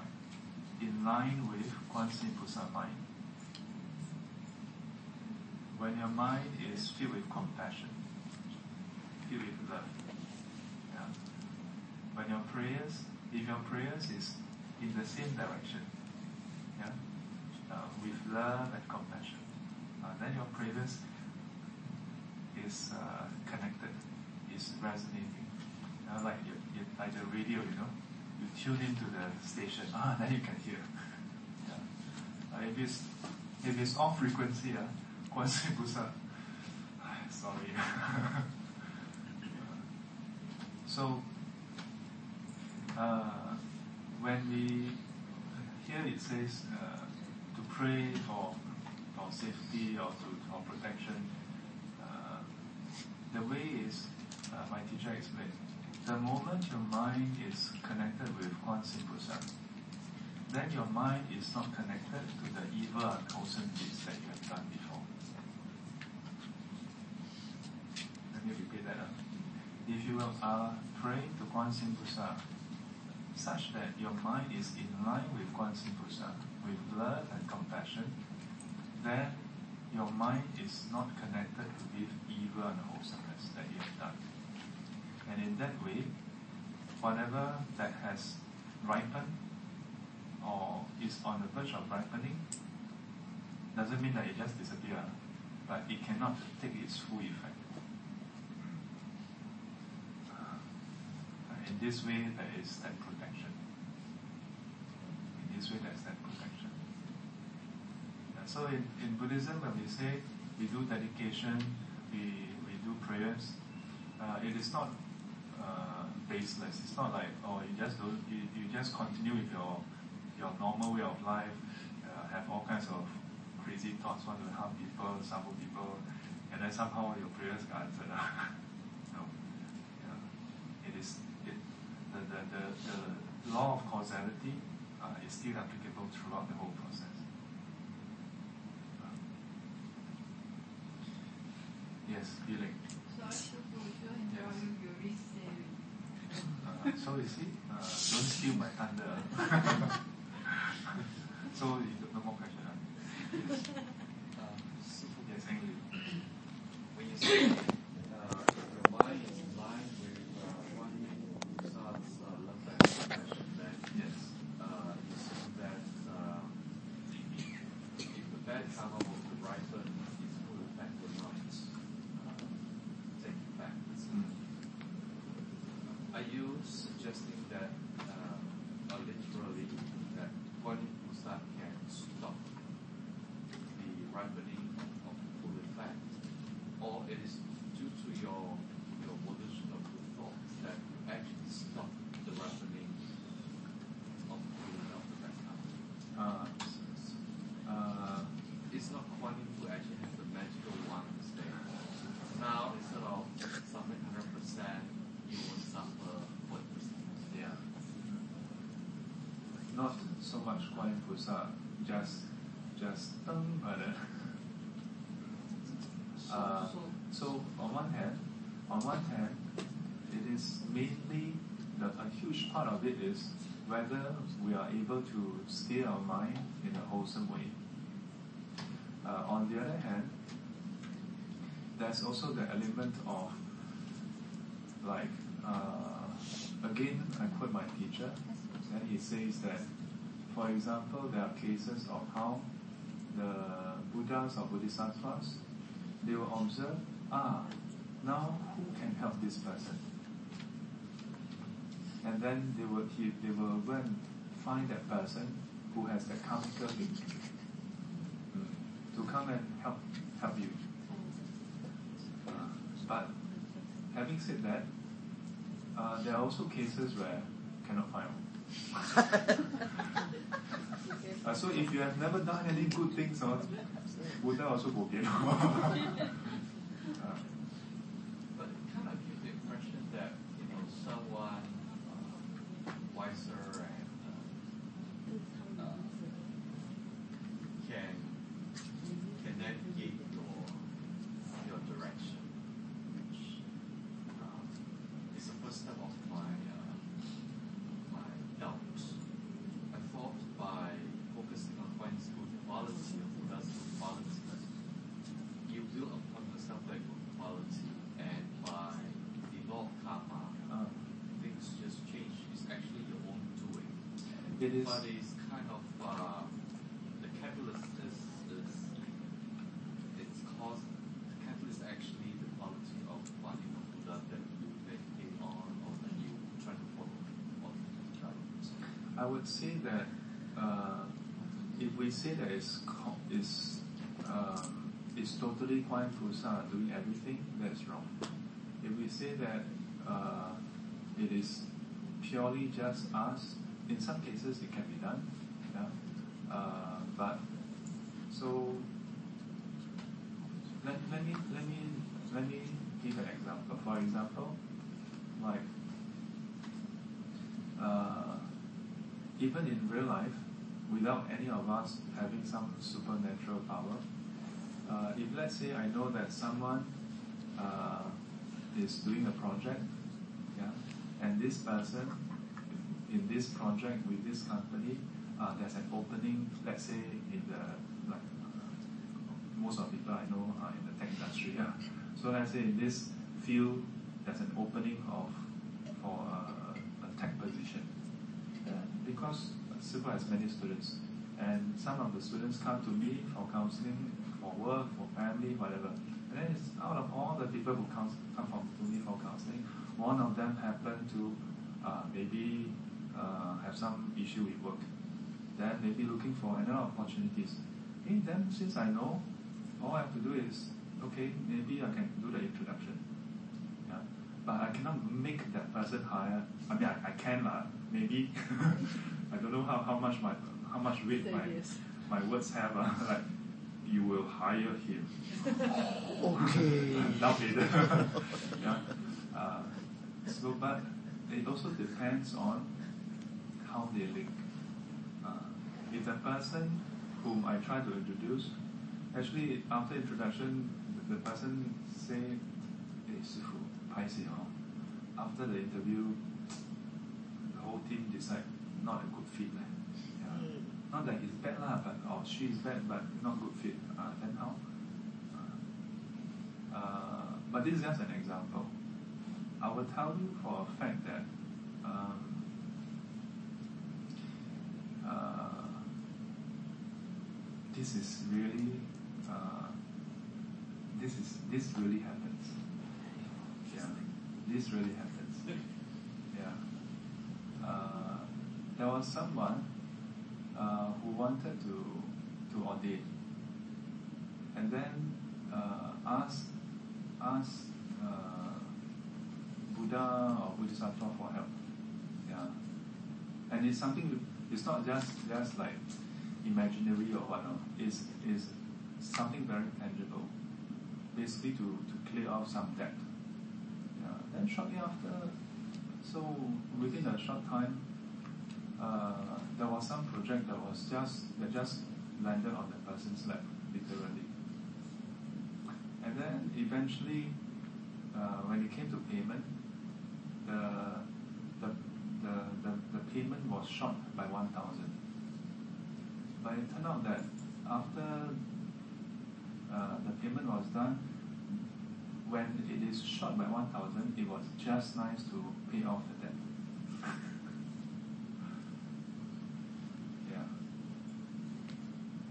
in line with Guan Yin Pusa mind, when your mind is filled with compassion, filled with love, yeah. when your prayers, if your prayers is in the same direction, yeah, uh, with love and compassion, uh, then your prayers is uh, connected, is resonating. Like, you, like the radio, you know, you tune into the station, ah, then you can hear. yeah. uh, if, it's, if it's off frequency, uh, sorry. so, uh, when we here it says uh, to pray for for safety or to for protection, uh, the way is uh, my teacher explained. The moment your mind is connected with Yin Pusa, then your mind is not connected to the evil and wholesome deeds that you have done before. Let me repeat that. ah. If you are praying to Yin Pusa, such that your mind is in line with Yin Pusa, with love and compassion, then your mind is not connected with evil and wholesomeness that you have done. And in that way, whatever that has ripened or is on the verge of ripening doesn't mean that it just disappears, but it cannot take its full effect. In this way, there is that protection. In this way, there is that protection. So in, in Buddhism, when we say we do dedication, we, we do prayers, uh, it is not uh, baseless. It's not like oh you just don't you, you just continue with your your normal way of life, uh, have all kinds of crazy thoughts, want to harm people, suffer people, and then somehow your prayers are answered. no, yeah. it is it the the, the, the law of causality uh, is still applicable throughout the whole process. Uh, yes, feeling. Sorry, to to enjoy you, you already say Uh, so you see, uh, don't steal my thunder. so you got no more question. Huh? Yes, Angry. When you say uh, your mind is in line with uh, one Buddha's uh, love and compassion, then Yes. uh, you assume that uh, if the bad karma was to ripen, its full effect will not uh, take effect. Mm. Are you suggesting that uh, uh, literally that Guan Yin Buddha can stop the ripening of the full effect, or it is due to your your evolution of the thoughts that you actually stop the ripening of the full effect of the bad karma? Uh, uh, It's not Guan Yin who actually has the magical wand to say, now instead of suffering hundred percent, you will suffer forty percent. yeah. Not so much Yin Pusa, just just um, but, uh, uh, so on one hand, on one hand, it is mainly the, a huge part of it is whether we are able to steer our mind in a wholesome way. Uh, on the other hand, there's also the element of like uh, again I quote my teacher and he says that for example there are cases of how the Buddhas or Bodhisattvas they will observe ah now who can help this person and then they will he, they will and find that person who has the counter link mm, to come and help help you uh, but having said that, uh, there are also cases where cannot find one. Uh, so if you have never done any good things, uh, Buddha also bo. Uh, But it kind of gives the impression that you know someone uh, wiser and uh, uh, can can navigate your your direction, which uh, is the first step of my uh, my doubt. I thought by focusing on one good quality of Buddha's good quality, you build upon yourself that good quality, and by the law of karma, uh, things just change. It's actually your own doing. It is- But it's kind of uh, the catalyst is, is it's cause the catalyst is actually the quality of what you Buddha that you meditate on or that you try to follow. on. I would say that uh, if we say that it's it's um, it's totally Kuan Yin Pusa doing everything, that's wrong. If we say that uh, it is purely just us, In some cases, it can be done. Yeah. Uh, but so let, let me let me let me give an example. For example, like uh, even in real life, without any of us having some supernatural power, uh, if let's say I know that someone uh, is doing a project, yeah, and this person in this project with this company, uh, there's an opening, let's say in the like uh, most of people I know are in the tech industry, yeah. So let's say in this field, there's an opening of for a, a tech position. Because Sifu has many students, and some of the students come to me for counseling, for work, for family, whatever. And then it's out of all the people who come, come from to me for counseling, one of them happened to uh, maybe uh, have some issue with work. Then maybe looking for another opportunities. Hey, then since I know, all I have to do is okay, maybe I can do the introduction. Yeah. But I cannot make that person hire. I mean, I, I can lah. Maybe I don't know how, how much my how much weight Say my yes. my words have. Uh, like you will hire him. Okay. Doubt it. yeah. Uh, so, but it also depends on how they link. Uh, if the person whom I try to introduce, actually after introduction, the, the person say, "Hey, 师傅, paiseh hor." After the interview, the whole team decide not a good fit. leh. Yeah. Not that he's bad lah, but or she is bad, but not good fit. Uh, then how? Uh, uh, but this is just an example. I will tell you for a fact that um, uh, this is really uh, this is this really happens. This really happens. Yeah. Uh, there was someone uh, who wanted to to ordain, and then uh, asked asked uh, Buddha or Bodhisattva for help. Yeah, and it's something. It's not just just like imaginary or whatnot. It's is something very tangible. Basically, to to clear off some debt. Then shortly after, so within a short time, uh, there was some project that was just that just landed on the person's lap, literally. And then eventually, uh, when it came to payment, the the the, the, the payment was short by one thousand. But it turned out that after uh, the payment was done, when it is short by one thousand, it was just nice to pay off the debt. yeah.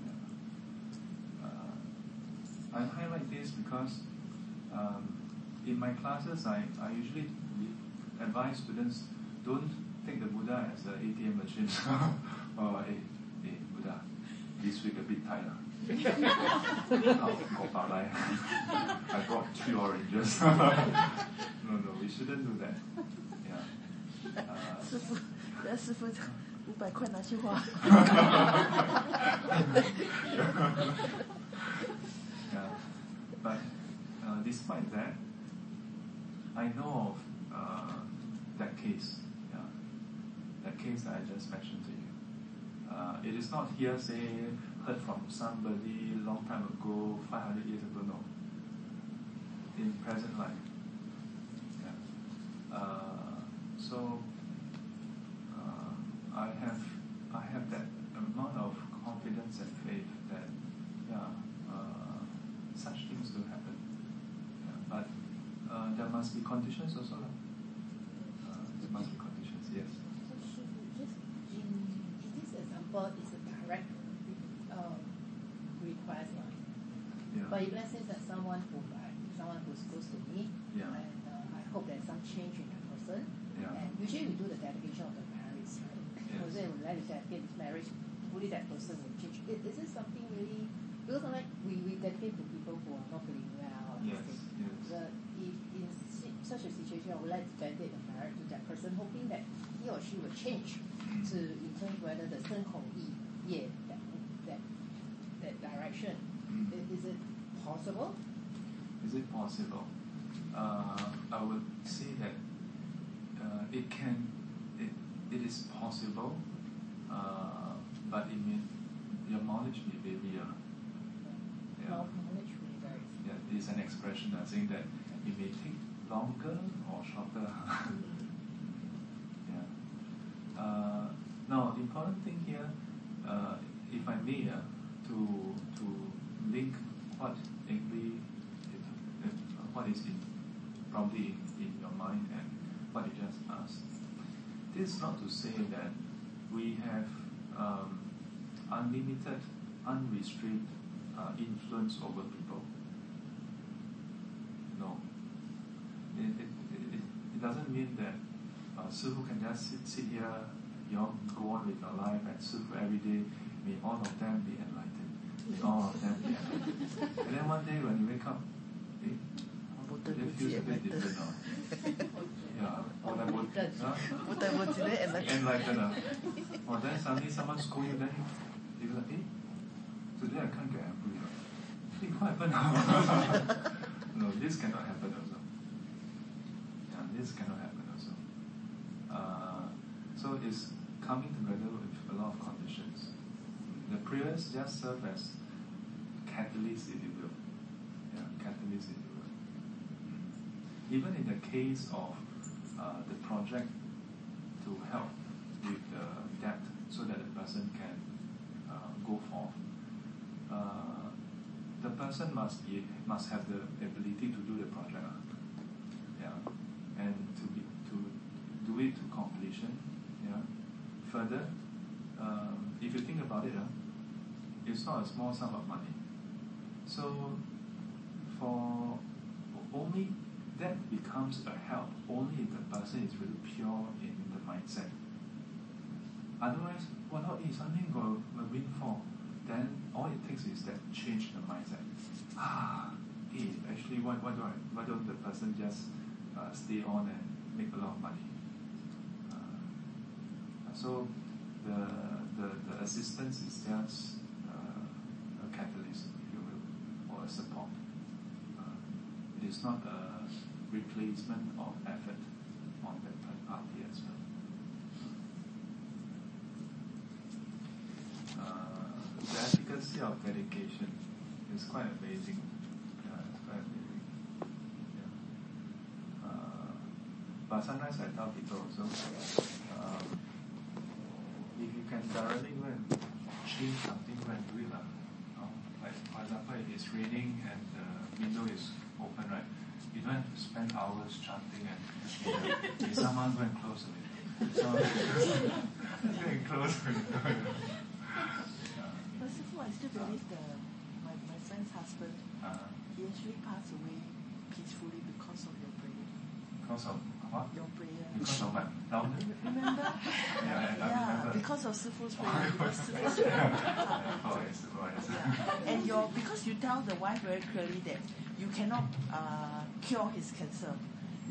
Yeah. Uh, I highlight this because um, in my classes, I, I usually advise students don't take the Buddha as an ATM machine. oh, hey, hey, Buddha, this week a bit tight. ah. How got bao lai? I brought three oranges. no, no, we shouldn't do that. Yeah. Uh, 师傅，那师傅五百块拿去花。 yeah. But uh, despite that, I know of uh, that case. Yeah. That case that I just mentioned to you. Uh, it is not hearsay heard from somebody long time ago, 500 years ago, no. In present life. Yeah. Uh, so uh, I have I have that amount of confidence and faith that yeah uh, such things do happen. Yeah, but uh, there must be conditions also. lah. Uh, there must be conditions. Yes. So Shifu, just in, in this example, it's a direct uh, request. Right? Yeah. But if let's say that someone who like someone who's close to me, Yeah. and uh, I hope there's some change in the person, Yeah. and usually we do the dedication of the merit, right? Yes. So then you can this merit, only that person will change. Is, is it something really, because sometimes we, we dedicate to people who are not feeling well. Yes, yes. but if in such a situation, I would like to dedicate a merit to that person, hoping that he or she will change to in terms whether the 生口意业 that, that, that direction. Mm. Is it possible? Is it possible? Uh, I would say that uh, it can, it, it is possible uh, but it may, your knowledge may vary. Uh, yeah. Know- Knowledge will vary. yeah, it's an expression uh, saying that it may take longer or shorter. yeah. Uh, now, the important thing here, uh, if I may, uh, to to link what Ingrid, uh, what is in probably in, in your mind and what you just asked. This is not to say that we have um, unlimited, unrestricted uh, influence over people. No. It, it, it, it doesn't mean that uh, Sifu can just sit, sit here, you all go on with your life and Sifu every day, may all of them be enlightened. May all of them be enlightened. and then one day when you wake up, eh, it feels a bit different yeah, on the wood. Put the wood in it and like. Enlighten. Or then suddenly someone scold you, then you like, eh, today I can't get angry. Hey, what happened? no, this cannot happen also. Yeah, this cannot happen also. Uh, so it's coming together with a lot of conditions. The prayers just serve as catalyst, if you will. Yeah, catalyst, if you will. Mm-hmm. Even in the case of the project to help with the debt so that the person can uh, go forth. Uh, the person must be must have the ability to do the project, ah. yeah, and to be to do it to completion, yeah. Further, um, if you think about it, ah, it's not a small sum of money. So, for only that becomes a help only if the person is really pure in the mindset. Otherwise, what well, if something got a windfall, then all it takes is that change the mindset. Ah, hey, actually, why, why, don't I, why don't the person just uh, stay on and make a lot of money? Uh, so the, the, the assistance is just uh, a catalyst, if you will, or a support. Uh, it is not a replacement of effort on that party as well. Uh, the efficacy of dedication is quite amazing. Yeah, it's quite amazing. Yeah. Uh, but sometimes I tell people also, uh, if you can directly go and change something, go and do it. Like for example, if it's raining and the window is open, right? You don't have to spend hours chanting and uh, if someone go and close the window. So, go and close the window. But Sifu, I still believe the my, my friend's husband, Uh, he actually passed away peacefully because of your prayer. because of what? Your prayer. Because of my Remember? Yeah, yeah, because of Sifu's prayer. Sifu's prayer. oh, yes, oh, yes. Yeah. And your because you tell the wife very clearly that you cannot uh, cure his cancer.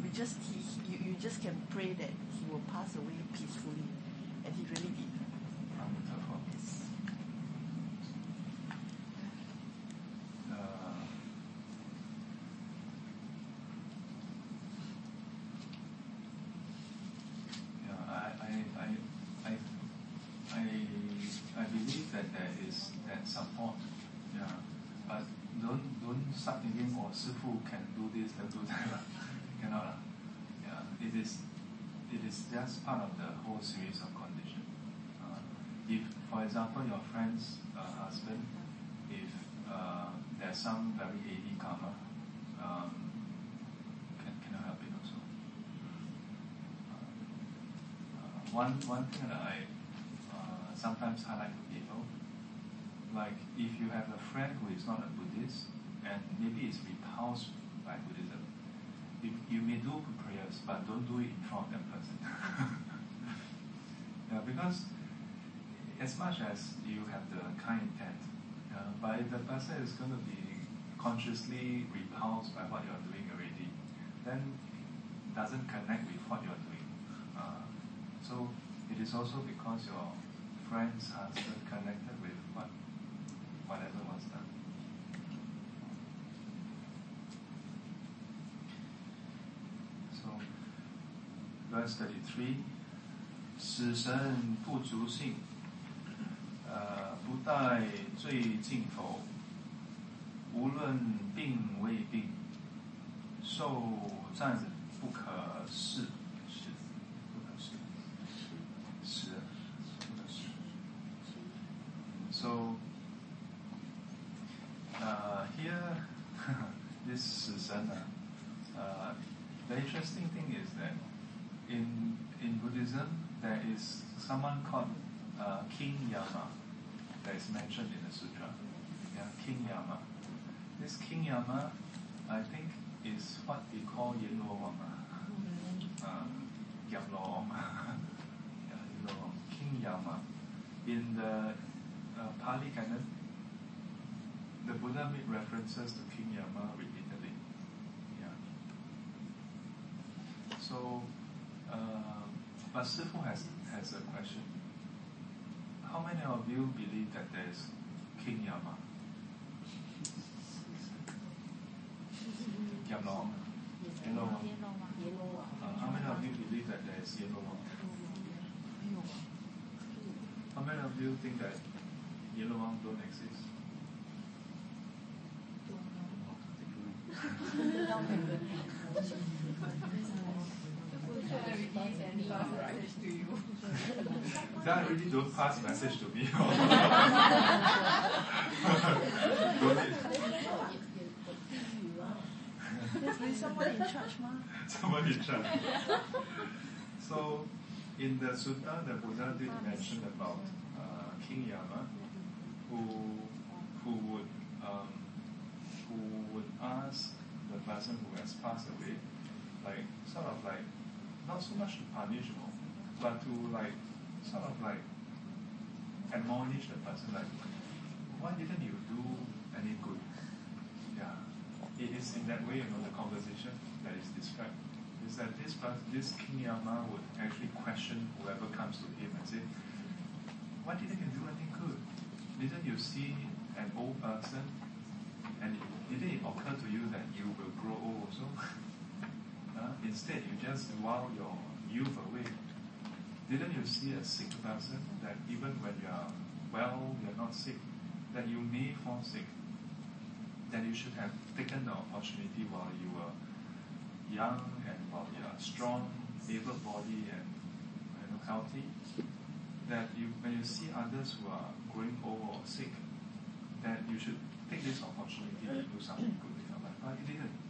You just he, you, you just can pray that he will pass away peacefully, and he really did. Wonderful. Yes. Uh, yeah, I, I, I, I, I, I believe that there is that support. Yeah, but don't don't start thinking, oh, 师傅 can do this. Cannot. lah. Yeah, it is, it is just part of the whole series of conditions. Uh, if, for example, your friend's uh, husband, if uh, there's some very heavy karma, um, can, cannot help it also. Uh, one, one thing that I uh, sometimes highlight to people, like if you have a friend who is not a Buddhist and maybe is repulsed by Buddhism, you, you may do prayers, but don't do it in front of that person. yeah, because as much as you have the kind intent, uh, but if the person is going to be consciously repulsed by what you're doing already, then doesn't connect with what you're doing. Uh, so it is also because your friends are still connected with what whatever was done. Verse thirty three. 死神不足信，呃，不带罪尽头，无论病未病，受战不可视，Buddhism there is someone called uh, King Yama that is mentioned in the sutra. Yeah, King Yama. This King Yama, I think, is what we call Yin Lo. Uh, Yam Lo Wang. yeah, Yin Lo Wang. King Yama. In the uh, Pali Canon, the Buddha made references to King Yama repeatedly. Yeah. So, uh, Masifo has, has a question. How many of you believe that there is King Yama? Yamlong? Yellow uh, How many of you believe that there is Yellow How many of you think that Yellow Wang don't exist? That really don't pass message to me. don't need There's been someone in charge 吗？someone in charge. So, in the sutta, the Buddha did mention about uh, King Yama, who who would um, who would ask the person who has passed away, like sort of like not so much to punish, you know, but to like sort of like admonish the person, like why didn't you do any good? Yeah, it is in that way, you know, the conversation that is described is that this this King Yama would actually question whoever comes to him and say, why didn't you do anything good? Didn't you see an old person and didn't it occur to you that you will grow old also? Instead, you just while your youth away. Didn't you see a sick person that even when you are well, you're not sick, that you may fall sick? That you should have taken the opportunity while you were young and while you are strong, able body and you know, healthy. That you when you see others who are growing old or sick, that you should take this opportunity to do something good in your life. But you didn't.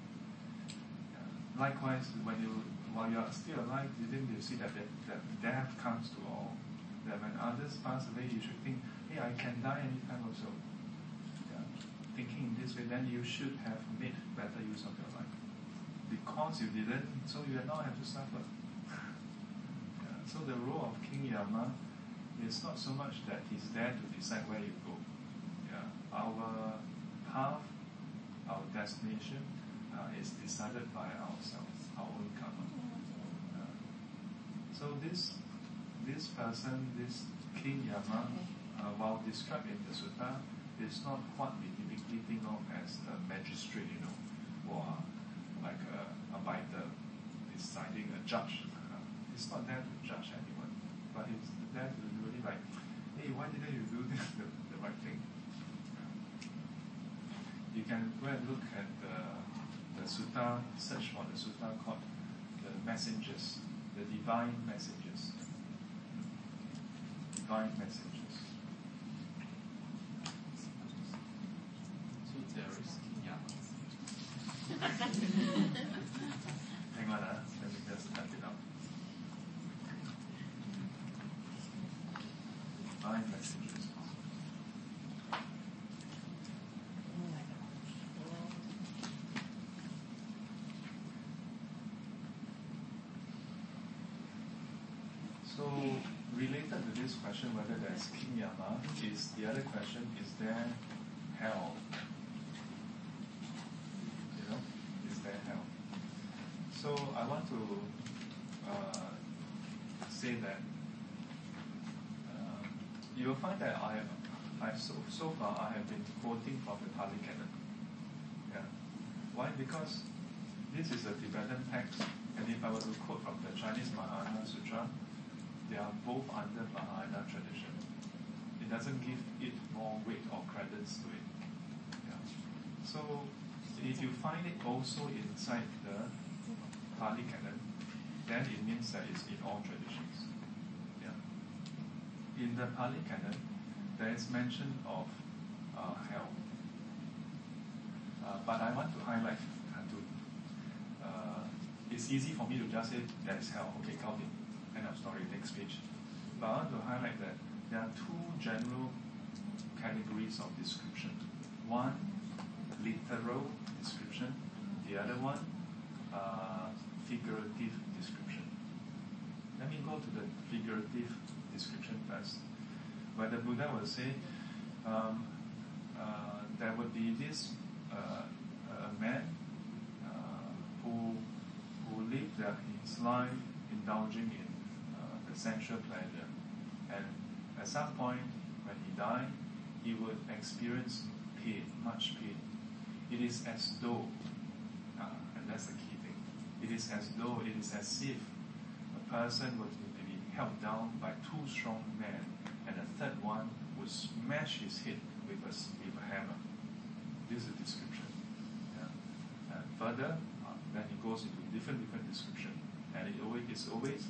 Likewise, when you while you are still alive, didn't you see that, that, that death comes to all? That when others pass away, you should think, hey, I can die anytime also. Yeah. Thinking in this way, then you should have made better use of your life. Because you didn't, so you now have to suffer. yeah. So the role of King Yama is not so much that he's there to decide where you go. Yeah. Our path, our destination is decided by ourselves, our own karma. Uh, so this this person, this King Yama, uh, while described in the sutta, is not what we typically think of as a magistrate, you know, or like a, a biter deciding a judge. Uh, it's not there to judge anyone, but it's there to really like, hey, why didn't you do this, the, the right thing? You can go and look at the, the sutta, search for the sutta called the messengers, the divine messengers. Divine messengers. So there is King Yama. Hang on, ah, let me just type it out. Divine messengers. So, related to this question whether there's King Yama, is the other question, is there hell? You know, is there hell? So I want to uh, say that uh, you will find that I, I so, so far I have been quoting from the Pali Canon. Yeah. Why? Because this is a Tibetan text, and if I were to quote from the Chinese Mahayana Sutra, they are both under Mahayana tradition. It doesn't give it more weight or credits to it. Yeah. So if you find it also inside the Pali Canon, then it means that it's in all traditions. Yeah. In the Pali Canon, there is mention of uh, hell. Uh, but I want to highlight uh, uh, it's easy for me to just say there is hell. Okay, Calvin, of story, next page. But I want to highlight that there are two general categories of description. One, literal description. The other one, uh, figurative description. Let me go to the figurative description first. Where the Buddha will say, um, uh, there would be this uh, man uh, who who lived his life indulging in sensual pleasure, and at some point when he died, he would experience pain, much pain. It is as though, uh, and that's the key thing. It is as though it is as if a person was to be held down by two strong men, and a third one would smash his head with a with a hammer. This is a description. Yeah. And further, uh, then he goes into different different description, and it always it's always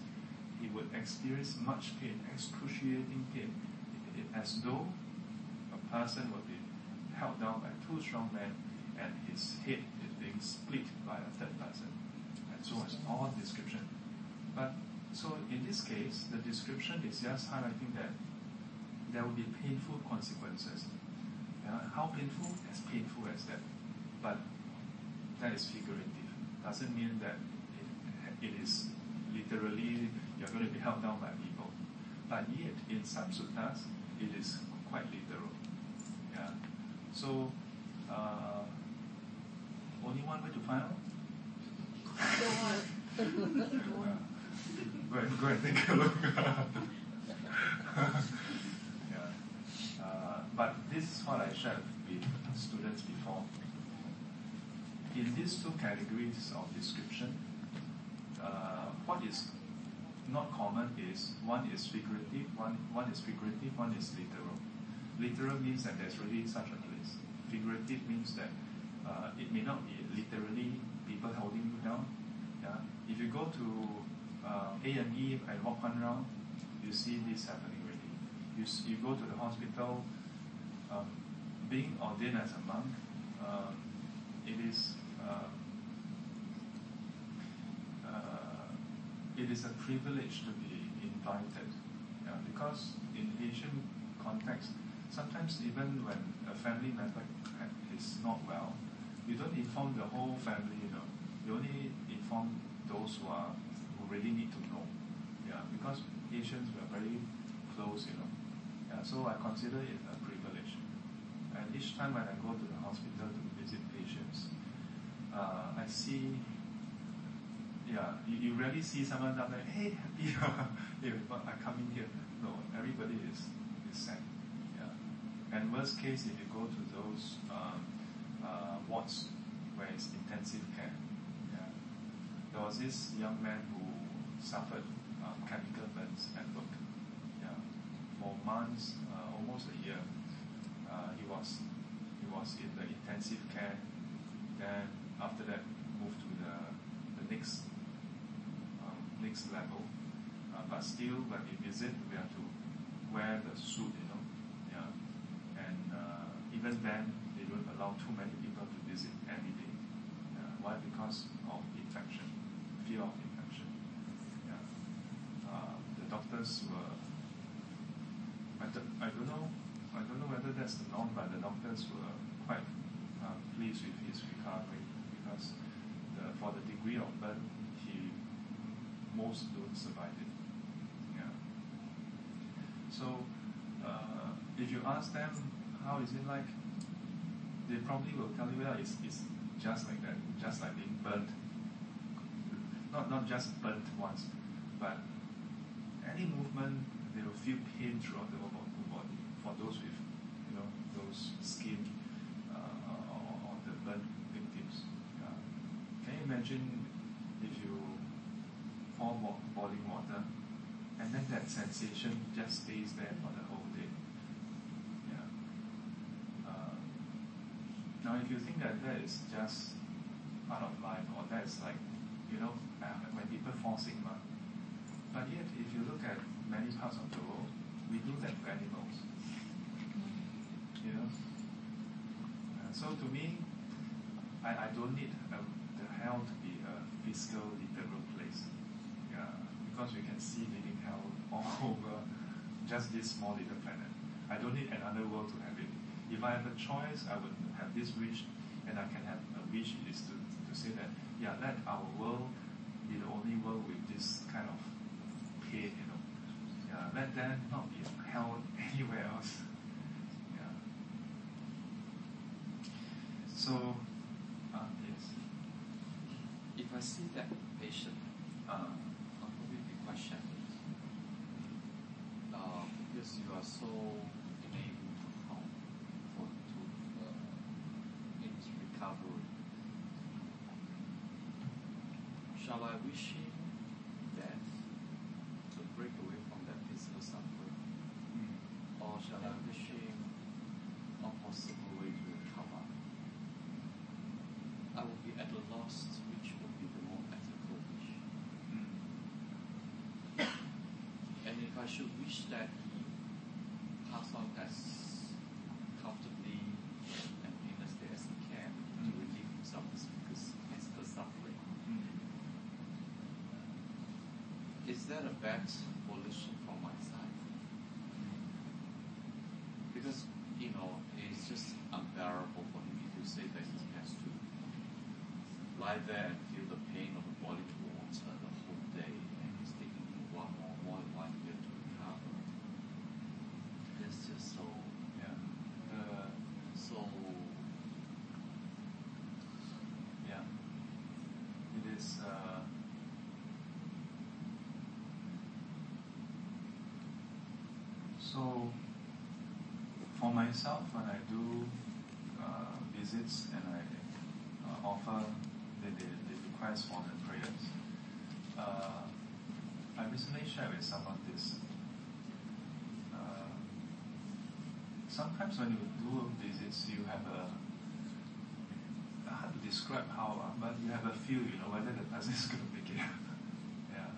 he would experience much pain, excruciating pain, as though a person would be held down by two strong men, and his head is being split by a third person, and so on. All description. But so in this case, the description is just highlighting that there will be painful consequences. Yeah, how painful? As painful as that. But that is figurative. Doesn't mean that it, it is literally you're going to be held down by people. But yet, in some suttas, it is quite literal. Yeah. So, uh, only one way to find out. Go and, go and take a look. yeah. Uh, but this is what I shared with students before. In these two categories of description, uh, what is not common is one is figurative, one, one is figurative, one is literal. Literal means that there's really such a place. Figurative means that uh, it may not be literally people holding you down. Yeah. If you go to uh, A&E and walk one round, you see this happening already. You, you go to the hospital, um, being ordained as a monk, um, it is uh, it is a privilege to be invited. Yeah, because in Asian context, sometimes even when a family member is not well, you don't inform the whole family. You know, you only inform those who are who really need to know. Yeah, because Asians were very close. You know, yeah. So I consider it a privilege. And each time when I go to the hospital to visit patients, uh, I see yeah, you, you rarely see someone down there, hey, happy, hey, I come in here. No, everybody is, is sad. Yeah. And worst case, if you go to those um, uh, wards where it's intensive care, yeah, there was this young man who suffered um, chemical burns at work. Yeah. For months, uh, almost a year, uh, he was he was in the intensive care. Then after that, moved to the the next level. Uh, but still, when we visit, we have to wear the suit, you know. Yeah. And uh, even then, they don't allow too many people to visit every day. Yeah. Why? Because of infection, fear of infection. Yeah. Uh, the doctors were. I don't, I don't know. I don't know whether that's the norm, but the doctors were quite uh, pleased with his recovery because the, for the degree of burn, most don't survive it. Yeah. So uh, if you ask them how is it like, they probably will tell you that it's, it's just like that, just like being burnt not, not just burnt once, but any movement, they will feel pain throughout the whole body. For those with, you know, those skin uh, or, or the burnt victims. Can you imagine pour bo- boiling water and then that sensation just stays there for the whole day? Yeah. Uh, now, if you think that that is just part of life, or that's like, you know, uh, when people fall sick, ma. but yet if you look at many parts of the world, we do that to animals. You know? Uh, so to me, I, I don't need uh, the hell to be a physical, literal place. Because we can see living hell all over just this small little planet. I don't need another world to have it. If I have a choice, I would have this wish, and I can have a wish is to, to say that, yeah, let our world be the only world with this kind of pain, you know. Yeah, let there not be hell anywhere else. Yeah. So, uh, yes. If I see that patient, Uh, I'll probably be quite shattered. Uh, because you are so unable to help for to uh, in his recovery. Shall I wish him death to break away from that physical suffering? mm, Or shall I wish him a possible way to recover? I will be at a loss which would be the more ethical wish. mm, And if I should wish that he pass on as comfortably and painlessly as he can to Mm. relieve himself of his phys- physical suffering, mm. is that a bad volition from my side? Because, you know, it's just unbearable for him if you say that he has to lie there and feel the pain of the boiling water the whole day and it's taking him one more, more than one year to recover. It's just so, Yeah. The, so, yeah. It is, uh, so for myself, when I do uh, visits and I uh, offer the, the, the request for the prayers, uh, I recently shared with someone this. Uh, sometimes when you do visits, you have a hard to describe how, uh, but you have a feel, you know, whether the person is going to make it. yeah.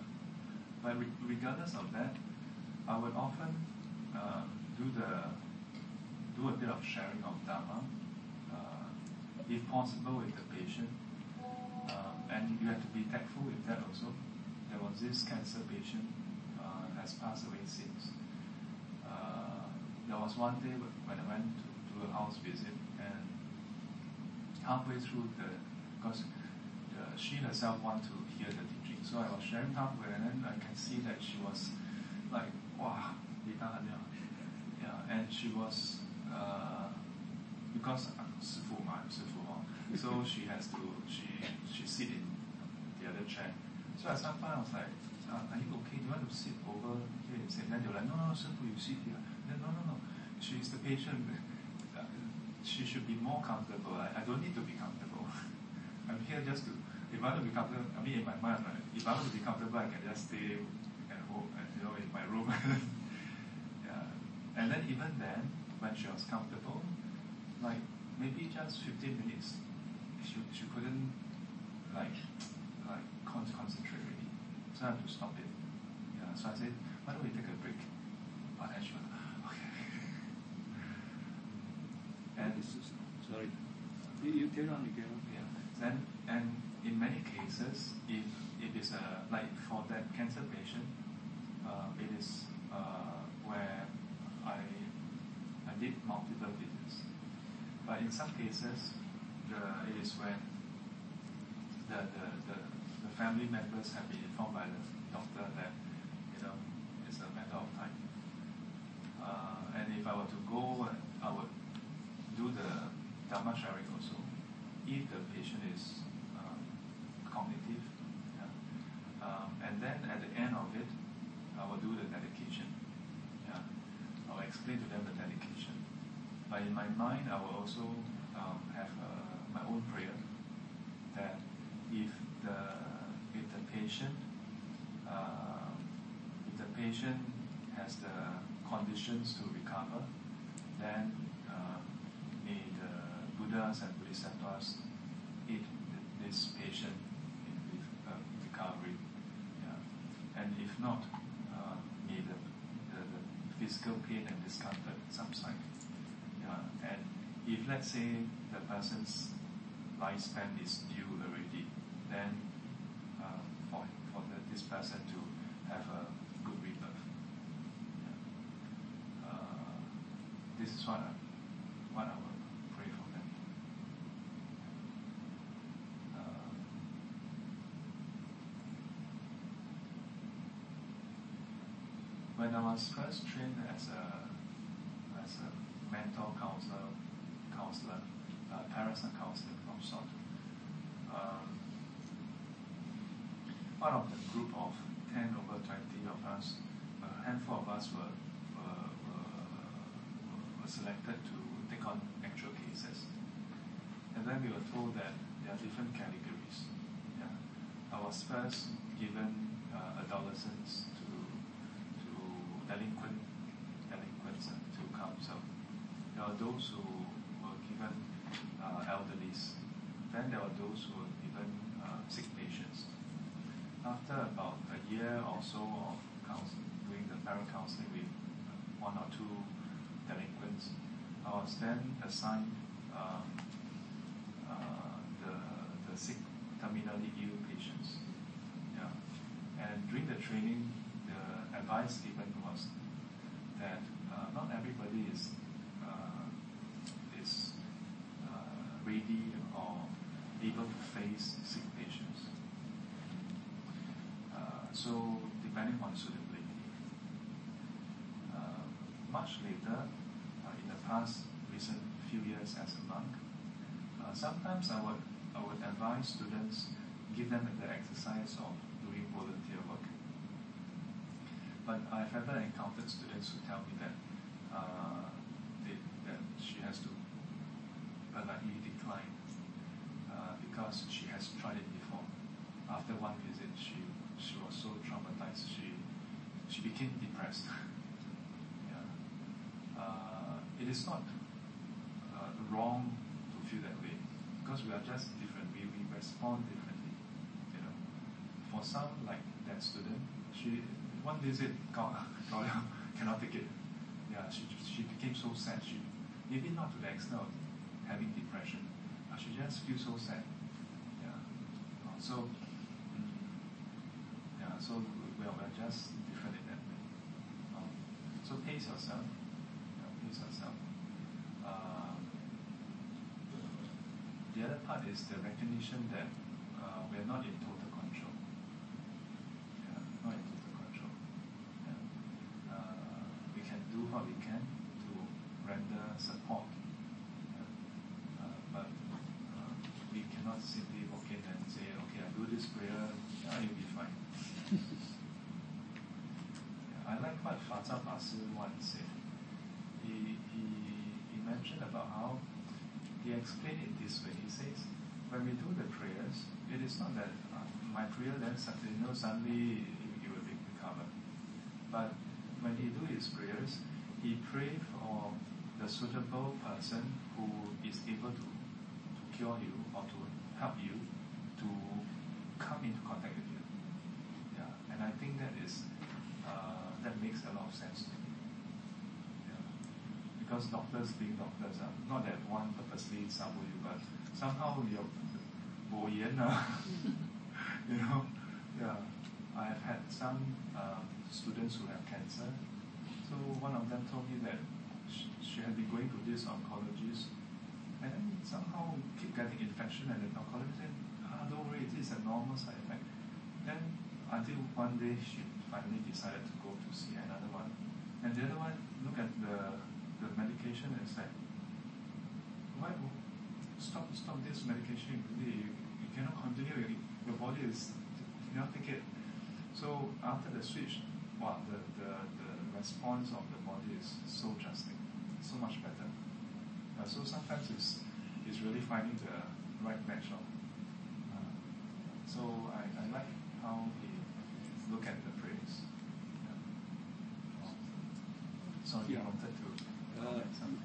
But re- regardless of that, I would often do the do a bit of sharing of Dharma, uh, if possible with the patient. Uh, and you have to be tactful with that also. There was this cancer patient uh, has passed away since. Uh, there was one day when I went to do a house visit, and halfway through the, because the, she herself wanted to hear the teaching, so I was sharing halfway, and then I can see that she was like, wow, and she was uh, because Sifu, my Sifu, so she has to she she sit in the other chair. So at some point I was like, uh, are you okay? Do you want to sit over here And Then they were like, no, no, Sifu, you sit here. Then no, no, no, she's the patient. Uh, she should be more comfortable. I, I don't need to be comfortable. I'm here just to. If I want to be comfortable, I mean, in my mind, right, if I want to be comfortable, I can just stay at home, you know, in my room. And then even then, when she was comfortable, like maybe just 15 minutes, she, she couldn't like like con- concentrate really. So I had to stop it. Yeah. So I said, why don't we take a break? But then she was okay. and This is- sorry. You, carry on, you carry on. yeah. Then and in many cases, if it is a like for that cancer patient, uh, it is uh, where did multiple visits. But in some cases, the it is when the the, the, the family members have been informed by the doctor that you know it's a matter of time. Uh, and if I were to go, I would do the dharma sharing also. If the patient is um, cognitive, yeah. And then at the end of it, I will do the dedication. Yeah. I will explain to them the dedication. But in mind, I will also um, have uh, my own prayer that if the if the patient uh, if the patient has the conditions to recover, then uh, may the Buddhas and Bodhisattvas aid this patient in uh, recovery. Yeah. And if not, uh, may the, the, the physical pain and discomfort subside. If let's say the person's lifespan is due already, then uh, for, for the, this person to have a good rebirth. Yeah. Uh, this is what I, what I will pray for them. Uh, when I was first trained as a as a mental counselor, counselor, uh, parents and counseling from sort. Um, out of the group of 10 over 20 of us, a handful of us were, were, were, were selected to take on actual cases. And then we were told that there are different categories. Yeah. I was first given uh, adolescents to, to delinquent, delinquents uh, to counsel. There are those who were given uh, elderlies. Then there were those who were given uh, sick patients. After about a year or so of counsel, doing the parent counseling with one or two delinquents, I was then assigned um, uh, the, the sick, terminally ill patients. Yeah. And during the training, the advice given was that uh, not everybody is uh, is uh, ready or able to face sick patients. Uh, so depending on suitability. Uh, much later, in the past few years as a monk, uh, sometimes I would I would advise students, give them the exercise of doing volunteer work. But I've ever encountered students who tell me that uh, they, that she has to politely decline uh, because she has tried it before. After one visit, she she was so traumatized. She she became depressed. yeah. uh, it is not uh, wrong to feel that way because we are just different. We, we respond differently. You know, for some like that student, she one visit got cannot take it. Yeah, she she became so sad. She maybe not to the extent of having depression, but she just feels so sad. Yeah. So mm, yeah, so we are, we are just different in that way. Um, so pace yourself. Yeah, pace yourself. Um, the other part is the recognition that uh, we are not in total control. Yeah, not in total control. Yeah. Uh, we can do what we can to render support. Yeah. Uh, but uh, we cannot simply walk in and say, okay, I do this prayer, yeah, you'll be fine. yeah, I like what Faza Basu once said. He, he, he mentioned about how he explained it this way. He says, when we do the prayers, it is not that uh, my prayer then suddenly, you know, suddenly you will be recovered. But when he do his prayers, he pray for the suitable person who is able to, to cure you or to help you to come into contact with you. Yeah, and I think that is uh, that makes a lot of sense. Because doctors being doctors, uh, not that one purposely sabo you, but somehow you're 我言 uh, you know, yeah. I have had some uh, students who have cancer. So one of them told me that she, she had been going to this oncologist and then somehow keep getting infection and the oncologist said, ah, don't worry, it is a normal side effect. Then until one day she finally decided to go to see another one. And the other one look at the the medication and said, why stop stop this medication really you, you cannot continue your, your body is you cannot take it So after the switch, wow, the, the, the response of the body is so drastic, so much better. Uh, so sometimes it's, it's really finding the right match. Of, uh, so I, I like how he look at the praise. Yeah. So he Yeah. Uh,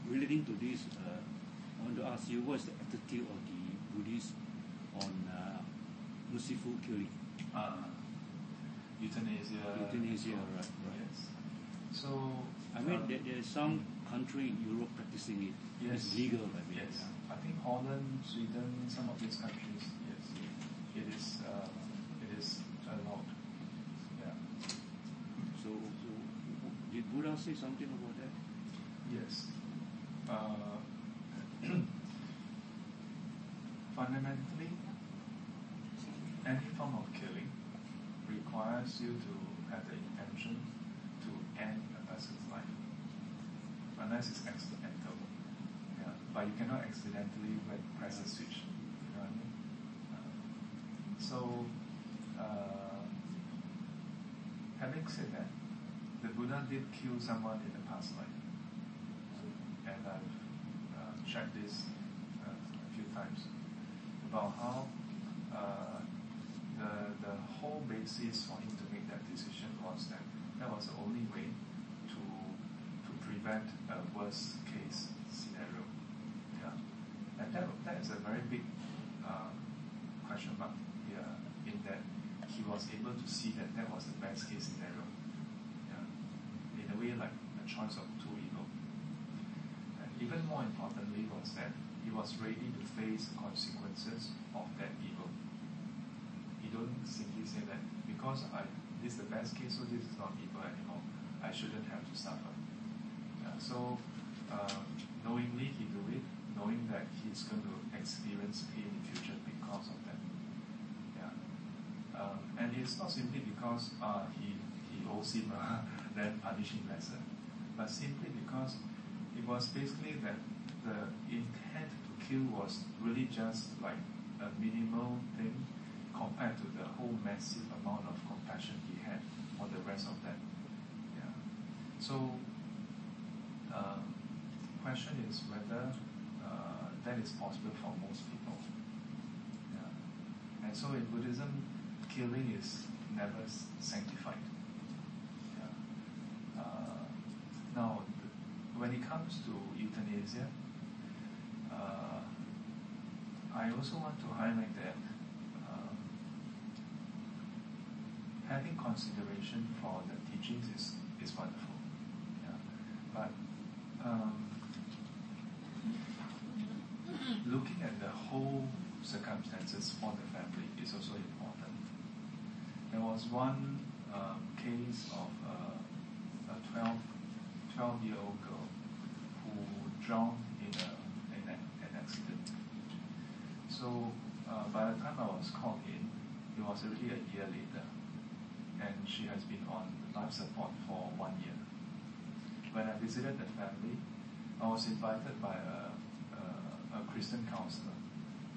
relating to this, uh, I want to ask you what's the attitude of the Buddhists on uh, merciful killing? uh, euthanasia. Euthanasia, right, right. Yes. So I mean, um, there, there is some country in Europe practicing it. Yes. It's legal, I mean. Yes, I think Holland, Sweden, some of these countries, yes, it is uh, it is allowed. Yeah. So, so did Buddha say something about that? Yes. Uh, fundamentally, any form of killing requires you to have the intention to end a person's life, unless it's accidental. Yeah. But you cannot accidentally press a switch. You know what I mean? Uh, so, uh, having said that, the Buddha did kill someone in the past life checked this uh, a few times about how uh, the the whole basis for him to make that decision was that that was the only way to to prevent a worst case scenario. Yeah, and that that is a very big uh, question mark here in that he was able to see that that was the best case scenario. Yeah, in a way like a choice of two evil. And even more importantly was that he was ready to face the consequences of that evil. He don't simply say that because I this is the best case, so this is not evil anymore. I shouldn't have to suffer. Yeah, so uh, knowingly he do it, knowing that he's going to experience pain in future because of that. Yeah. Um, and it's not simply because uh, he he owes him uh, then punish him lesser, but simply because it was basically that the intent to kill was really just like a minimal thing compared to the whole massive amount of compassion he had for the rest of them. Yeah. So, um, question is whether uh, that is possible for most people. Yeah. And so in Buddhism, killing is never sanctified. Yeah. Uh, now, when it comes to euthanasia, uh, I also want to highlight that um, having consideration for the teachings is, is wonderful. Yeah. But um, looking at the whole circumstances for the family is also important. There was one um, case of uh, a 12, 12 year old girl who drowned in, a, in a, an accident. So uh, by the time I was called in, it was already a year later, and she has been on life support for one year. When I visited the family, I was invited by a, a, a Christian counselor.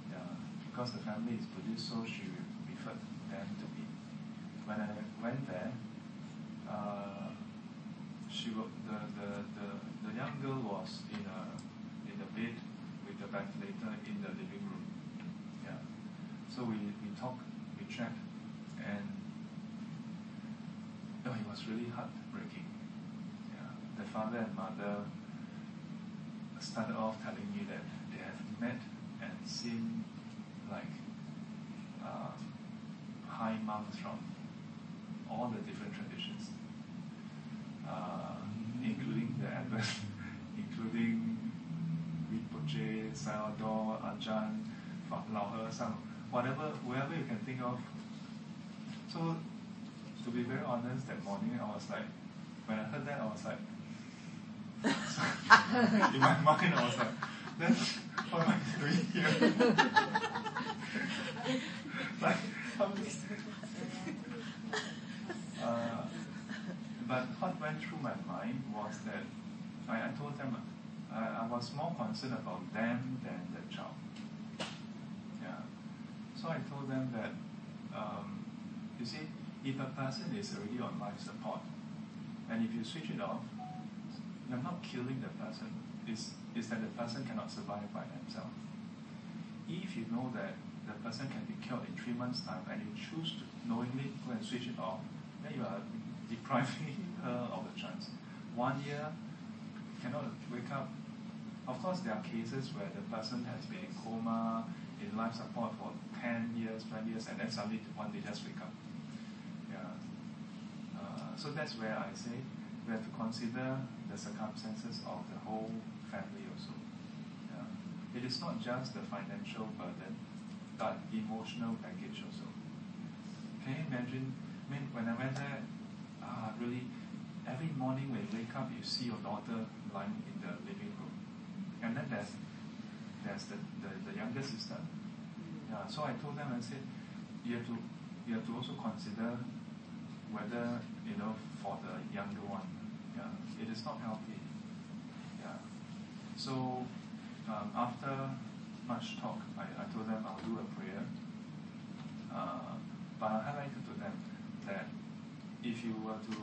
Yeah, because the family is Buddhist, so she referred them to me. When I went there, uh, she the, the, the, the young girl was in a in a bed with a ventilator in the. So we, we talked, we checked, and no, it was really heartbreaking. Yeah. The father and mother started off telling me that they have met and seen like um, high monks from all the different traditions, uh, including the abbot, including Rinpoche, Sayadaw, Ajahn, Lao He Sang, whatever, whoever you can think of. So, to be very honest, that morning I was like, when I heard that, I was like, in my mind, I was like, then what am I doing here? like, how is uh, but what went through my mind was that I, I told them I, I was more concerned about them than the child. So I told them that, um, you see, if a person is already on life support, and if you switch it off, you're not killing the person. It's, it's that the person cannot survive by themselves. If you know that the person can be killed in three months' time and you choose to knowingly go and switch it off, then you are depriving her of the chance. One year, cannot wake up. Of course, there are cases where the person has been in coma, in life support for 10 years, 20 years, and then suddenly one day just wake up. Yeah. Uh, so that's where I say we have to consider the circumstances of the whole family also. Yeah. It is not just the financial burden, but emotional baggage also. Can you imagine? I mean, when I went there, ah, really, every morning when you wake up, you see your daughter lying in the living room, and then there's there's the, the, the younger sister. Yeah, so I told them, I said, you have to you have to also consider whether you know for the younger one, yeah, it is not healthy. Yeah. So um, after much talk, I, I told them I'll do a prayer. Uh, but I highlighted to them that if you were to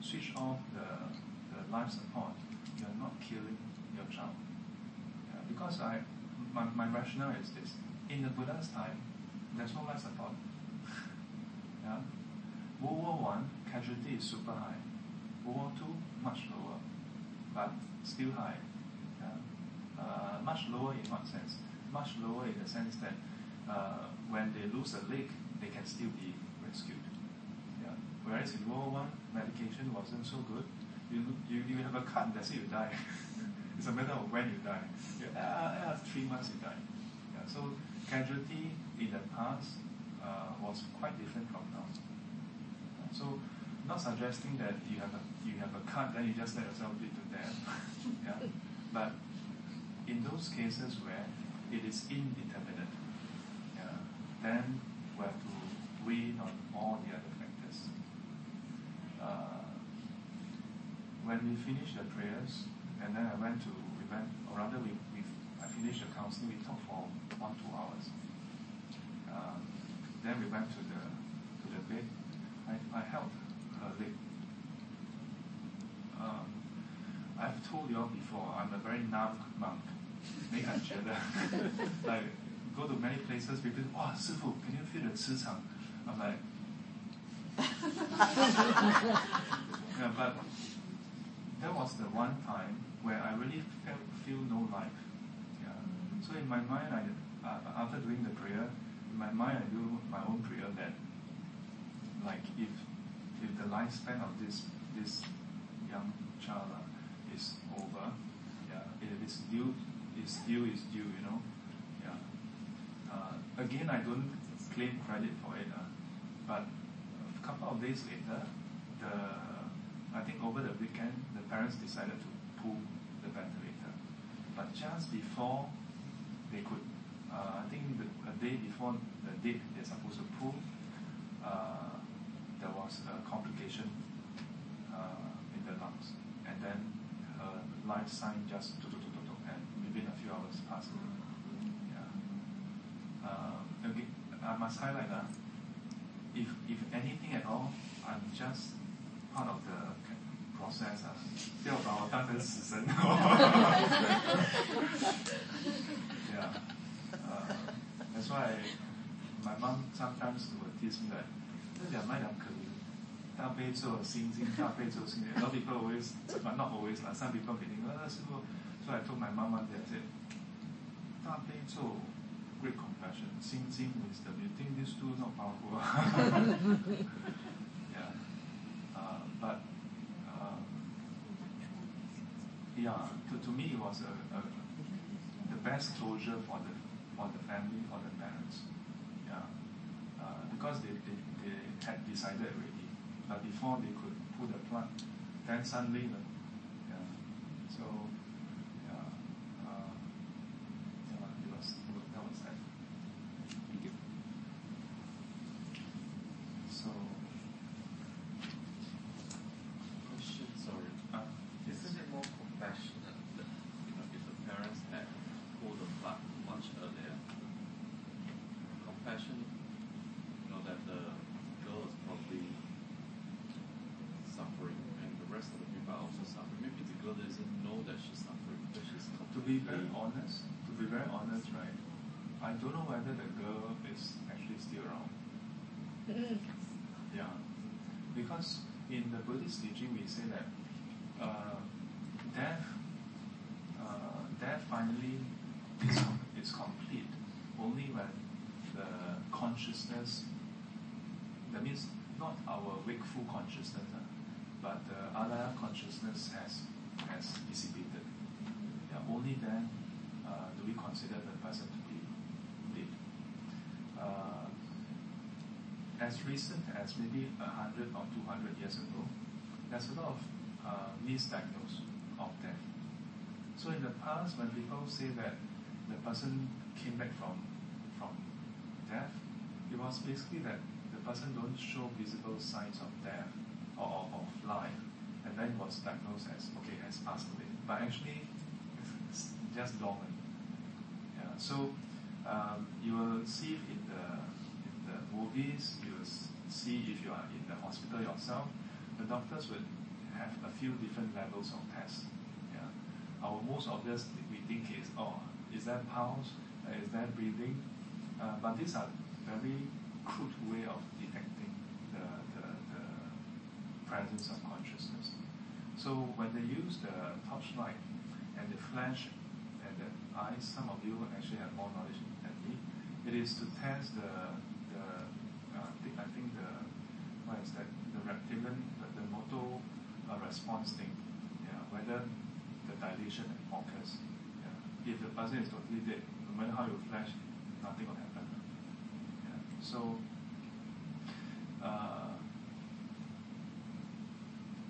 switch off the, the life support, you're not killing your child. Yeah, because I, my, my rationale is this. In the Buddha's time, there's no life support. yeah? World War One casualty is super high. World War Two much lower, but still high. Yeah? Uh, much lower in what sense? Much lower in the sense that uh, when they lose a leg, they can still be rescued. Yeah? Whereas in World War One, medication wasn't so good. You, you, you have a cut, that's it, you die. it's a matter of when you die. Yeah, uh, uh, three months you die. Yeah, so casualty in the past uh, was quite different from now. So, not suggesting that you have a you have a cut, then you just let yourself bleed to death. yeah? But in those cases where it is indeterminate, yeah, then we have to weigh on all the other factors. Uh, when we finish the prayers, and then I went to we went, or rather we, we I finished the counseling. We talked for one two hours. Um, then we went to the to the bed. I, I held her leg. Um, I've told you all before, I'm a very numb monk. 没感觉的 like go to many places, people, 哇，师傅, can you feel the 磁场? I'm like, yeah, but that was the one time where I really felt feel no life. Yeah. So in my mind, I uh, after doing the prayer, in my mind I do my own prayer that, like if if the lifespan of this this young child uh, is over, yeah, if it's due, it's due is due, you know, yeah. Uh, again, I don't claim credit for it, uh, but a couple of days later, the I think over the weekend, the parents decided to pull the ventilator. But just before they could, uh, I think the, a day before the date they're supposed to pull, uh, there was a complication uh, in the lungs. And then her life sign just and within a few hours passed. Yeah. Uh, again, I must highlight that if, if anything at all, I'm just part of the process 啊，不要把我当成死神。yeah. Uh, that's why my mom sometimes will teach me that 这两脉两可以。大悲咒、心经、大悲咒、心经。A lot people always, but not always, like some people may think, oh, 师傅 So I told my mom one day, I said, 大悲咒 great compassion, 心经 wisdom. You think these two not powerful? yeah. Uh, but yeah, to, to me it was a, a, the best closure for the for the family, for the parents. Yeah. Uh, because they, they, they had decided already. But before they could pull the plug, then suddenly, yeah. So, yeah, uh, yeah, it was, that was that. Thank you. So, Question, sorry. uh, yes. Isn't it more compassionate that, you know, if the parents had pulled the plug much earlier? Compassion, you know, that the girl is probably be very honest, to be very honest, right? I don't know whether the girl is actually still around. Yeah, because in the Buddhist teaching we say that uh, death, uh, death finally is, is complete only when the consciousness, that means not our wakeful consciousness, uh, but the alaya consciousness has has dissipated. Yeah, only then uh, do we consider the person to be dead. Uh, as recent as maybe 100 or 200 years ago, there's a lot of uh, misdiagnosis of death. So in the past, when people say that the person came back from from death, it was basically that the person don't show visible signs of death or, or of life, and then was diagnosed as okay has passed away. But actually, it's just dormant. Yeah. So um, you will see in the in the movies, you will see if you are in the hospital yourself, the doctors would have a few different levels of tests. Yeah. Our most obvious we think is oh is that pulse, uh, is that breathing, uh, but these are very crude way of detecting the, the, the presence of consciousness. So when they use the torchlight and the flash and the eyes, some of you actually have more knowledge than me. It is to test the the uh, I think the what is that the reptilian motor uh, response thing, yeah, whether the dilation occurs. Yeah. If the person is totally dead, no matter how you flash, nothing will happen. Yeah. So. Uh,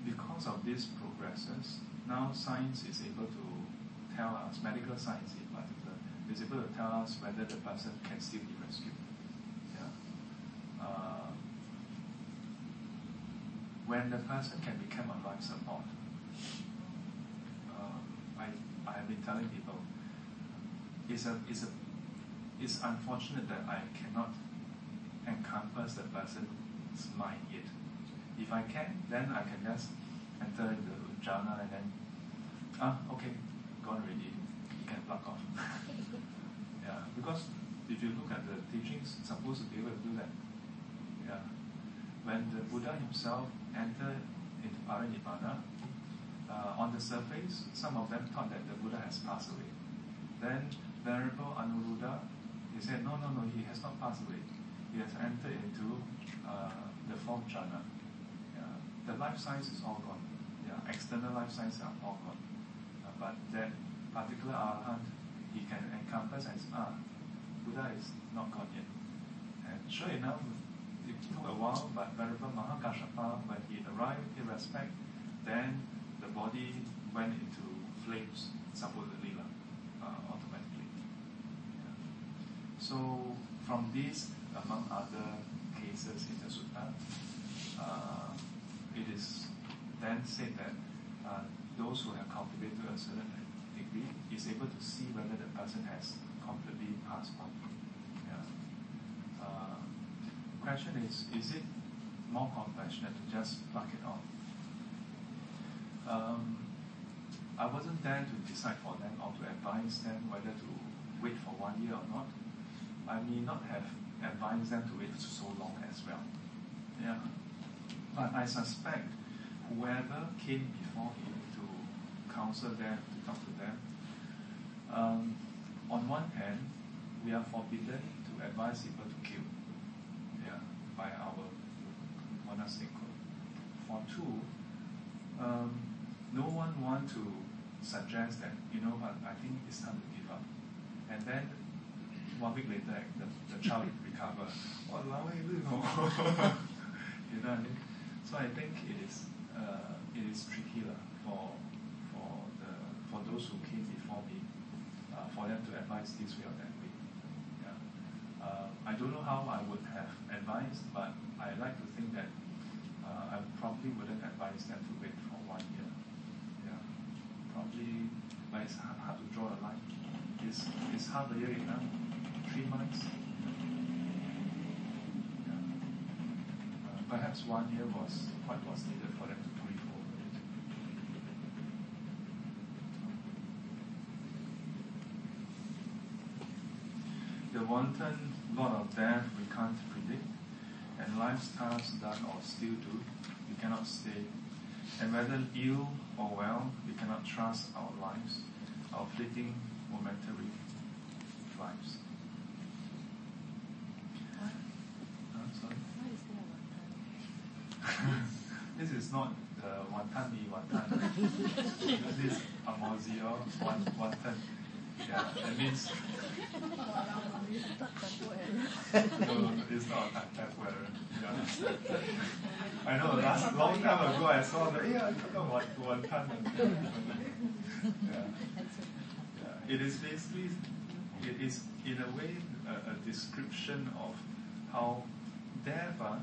because of these progresses, now science is able to tell us, medical science in particular, is able to tell us whether the person can still be rescued. Yeah. Uh, when the person can become a life support, uh, I, I have been telling people, it's a, it's a, it's unfortunate that I cannot encompass the person's mind yet. If I can, then I can just enter into jhana and then, ah, okay, gone already. You can plug off. yeah, because if you look at the teachings, supposed to be able to do that. Yeah. When the Buddha himself entered into Parinibbana, uh, on the surface, some of them thought that the Buddha has passed away. Then Venerable Anuruddha, he said, no, no, no, he has not passed away. He has entered into uh, the fourth jhana. Yeah. The life science is all gone. Yeah. External life science are all gone. Uh, but that particular arahant, he can encompass as, ah, Buddha is not gone yet. And sure enough, it took a while, but Venerable Mahakashapa, when he arrived in respect, then the body went into flames, supposedly, uh, automatically. Yeah. So, from this, among other cases in the sutta, uh, it is then said that uh, those who have cultivated a certain degree is able to see whether the person has completely passed on. Yeah. Uh, question is, is it more compassionate to just pluck it off? Um, I wasn't there to decide for them or to advise them whether to wait for one year or not. I may not have advised them to wait for so long as well. Yeah. But I suspect whoever came before him to counsel them, to talk to them, um, on one hand, we are forbidden to advise people by our monastic. For two, um, no one want to suggest that, you know what, I think it's time to give up. And then one week later, the, the child recover. Walao, lu no. you know what I mean? So I think it is uh, it is tricky lah for for the for those who came before me, uh, for them to advise this way or that way. Yeah. Uh, I don't know how I would advised, but I like to think that uh, I probably wouldn't advise them to wait for one year. Yeah. Probably, but it's hard, hard to draw a line. Is is half a year enough? Three months? Yeah. Uh, perhaps one year was what was needed for them to over it. The wanton lot of death and life's done or still do, we cannot stay. And whether ill or well, we cannot trust our lives, our fleeting, momentary lives. This is not the wantan mee wantan. this is amozio wan, wantan. Yeah, that means no, it's not wearer. Yeah. I know last long time ago I saw that, yeah, I forgot what wantan. yeah. yeah. It is basically it is in a way a, a description of how death uh,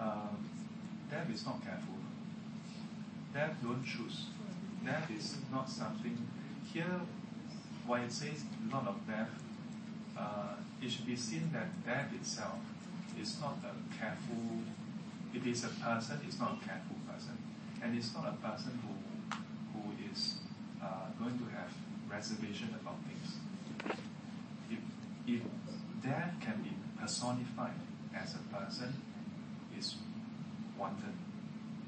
uh, is not careful. Death don't choose. Death is not something here when it says a lot of death, uh, it should be seen that death itself is not a careful it is a person, it's not a careful person. And it's not a person who who is uh, going to have reservation about things. If, if death can be personified as a person, is wanton.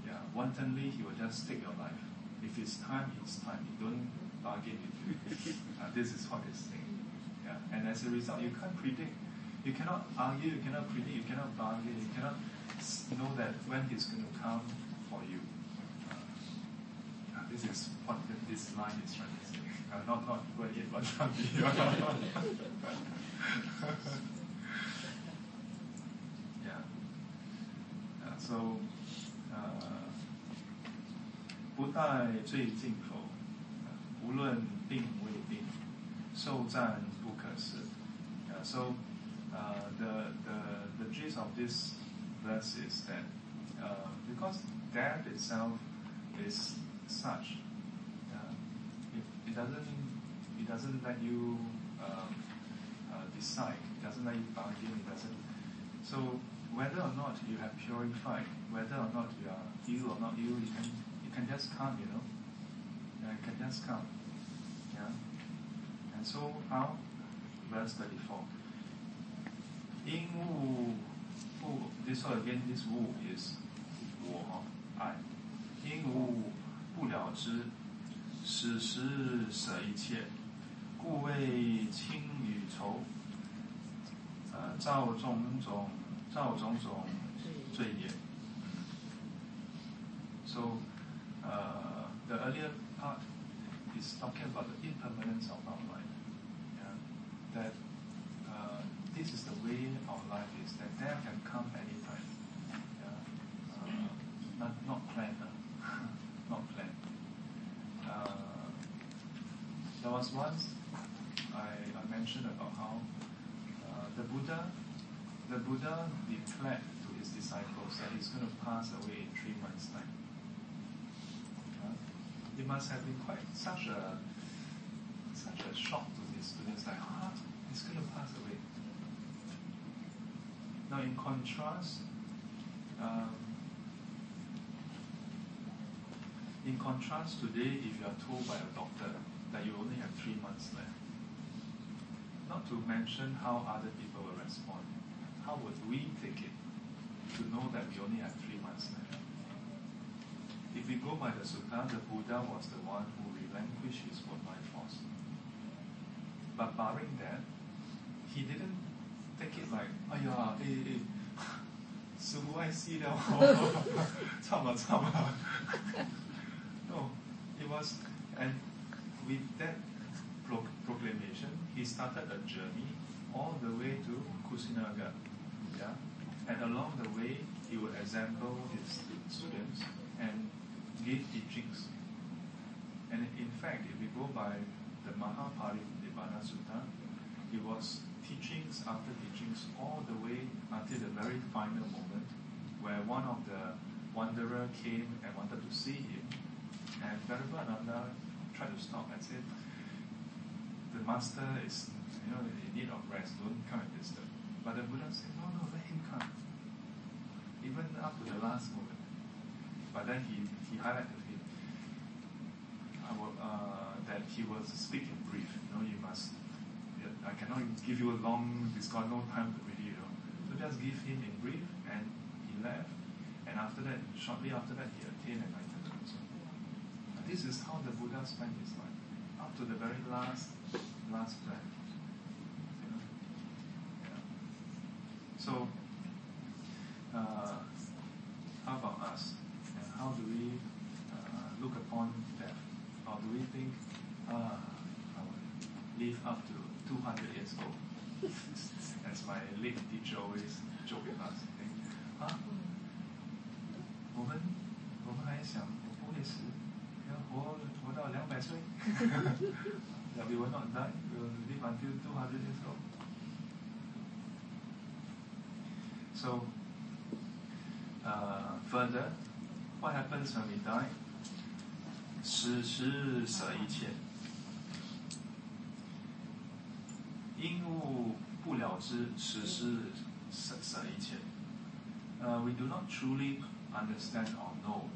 Yeah, wantonly he will just take your life. If it's time, it's time. You don't bargain with you. Uh, this is what it's saying. Yeah, and as a result, you can't predict. You cannot argue. You cannot predict. You cannot bargain. You cannot s- know that when he's going to come for you. Uh, uh, this is what the, this line is trying to say. Uh, not not go and eat wanton yeah. Uh, so, uh, 不待最近否，呃无论病未病，受战不可释。Yeah, so, uh, the, the, the gist of this verse is that uh, because death itself is such, uh, it, it doesn't it doesn't let you um, uh, decide. It doesn't let you bargain. It doesn't. So whether or not you have purified, whether or not you are ill or not ill, you can you can just come. You know, you can just come. Yeah. And so how? Verse thirty-four. 因物不，this again, this 物 is 我爱，因物不了知，使时舍一切，故为轻与愁，呃，造种种，造种种罪业。So, uh, the earlier part is talking about the impermanence of our life. Yeah? That this is the way our life is, that death can come anytime. Yeah? Uh, not, not planned. not planned. Uh, there was once I, I mentioned about how uh, the Buddha the Buddha declared to his disciples that he's going to pass away in three months' time. Uh, it must have been quite such a such a shock to his students like, huh? He's going to pass away. Now, in contrast, um, in contrast, today, if you are told by a doctor that you only have three months left, not to mention how other people will respond, how would we take it to know that we only have three months left? If we go by the Sutta, the Buddha was the one who relinquished his own life force. But barring that, he didn't the kid's like, oh, !aiya, eh, eh, semua IC 了 cham lah, cham lah. No, it was, and with that pro- proclamation, he started a journey all the way to Kusinagar. Yeah? And along the way, he would assemble his students and give teachings. And in fact, if we go by the Mahaparinibbana Sutta, he was teachings after teachings all the way until the very final moment where one of the wanderer came and wanted to see him. And Venerable Ananda tried to stop and said, the master is you know, in need of rest, don't come and disturb. But the Buddha said, no, no, let him come. Even up to the last moment. But then he, he highlighted him uh, that he was speaking brief. You know, you must, I cannot give you a long. Got no time to read, you know. So just give him in brief, and he left. And after that, shortly after that, he attained enlightenment. This is how the Buddha spent his life, up to the very last, last breath. You know? So, uh, how about us? And how do we uh, look upon death? Or do we think, ah, I will live up to 200 years old? As my late teacher always joke with us. Think, ah, 我们我们还想我不会死，要活活到两百岁。that we will not die, we will live until 200 years old. So, uh, further, what happens when we die? 此时舍一切，因物不了知，此时舍舍一切。Uh, we do not truly understand or know,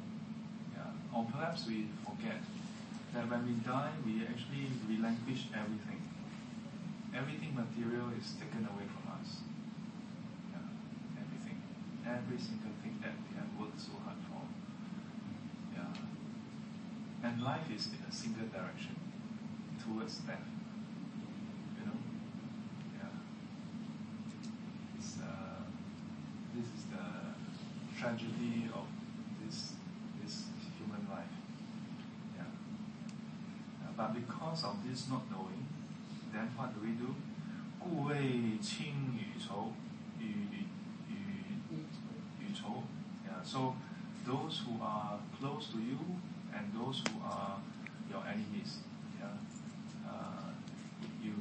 yeah. or perhaps we forget that when we die, we actually relinquish everything. Everything material is taken away from us. Yeah, everything, every single thing that we have worked so hard for. Yeah, and life is in a single direction towards death. It's uh, this is the tragedy of this this human life. Yeah. Uh, but because of this not knowing, then what do we do? 故谓亲与仇，与与与仇。Yeah. So those who are close to you and those who are your enemies. Yeah. Uh, you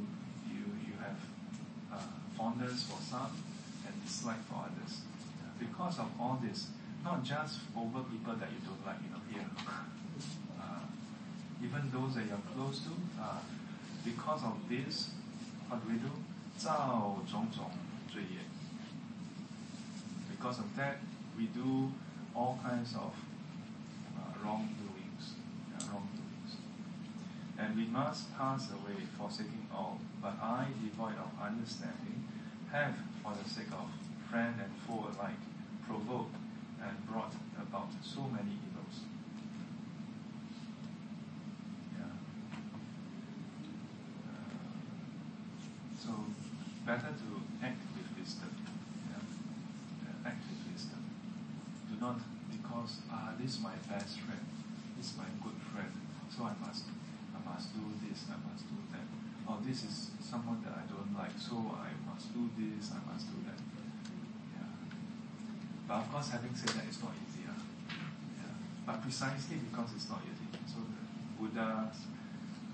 you you have uh, fondness for some and dislike for others. Yeah. Because of all this, not just over people that you don't like, you know, here. Uh, even those that you're close to, uh, because of this, what do we do? 造种种罪业. Because of that, we do all kinds of uh, wrongdoings, yeah, wrongdoings. And we must pass away, forsaking all. But I, devoid of understanding, have, for the sake of friend and foe alike, provoked and brought about so many evils. Yeah. Uh, so, better to act with wisdom. Yeah. Uh, act with wisdom. Do not, because ah, this is my best friend, this is my good friend, so I must, I must do this, I must do that. Or this is someone that I don't like, so I must do this, I must do that. But of course, having said that, it's not easy. Yeah. But precisely because it's not easy, so the Buddha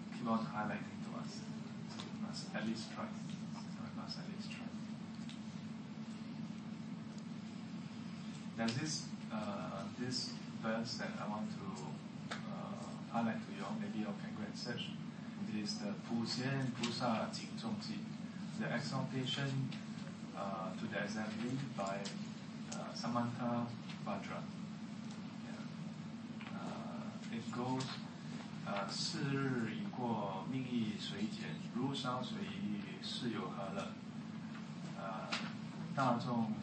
keep on highlighting to us. So we must at least try. So we must at least try. There's this uh, this verse that I want to uh, highlight to you all. Maybe you can go and search. It is the Pu Xian Pusa Jing Zhong Ji, the exaltation uh, to the assembly by uh, Samantha. Yeah. Uh, it goes. 呃，四日已过，命亦随减，如烧水矣，是有何乐？呃，大众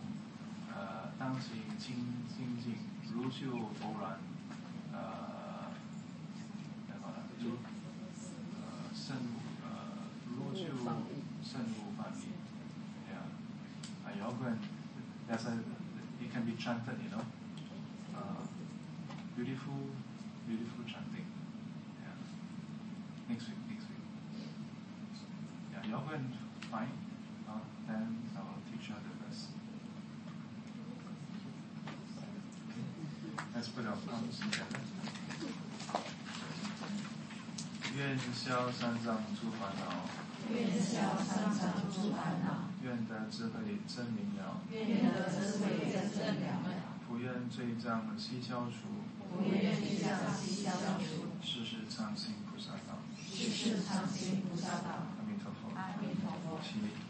呃当行清清净，如秀柔软，呃，那个如呃圣呃如秀圣 chanted, you know. Uh, beautiful, beautiful chanting. Yeah. Next week, next week. Yeah, you're going to find, uh, then I will teach you the rest. Okay. Let's put our palms together. 愿消三障诸烦恼，愿消三障诸烦恼， 愿得智慧真明了，愿得智慧真正了了，不愿罪障悉消除，不愿罪障悉消除，世世常行菩萨道。世世常行菩萨道。阿弥陀佛。阿弥陀佛。起立。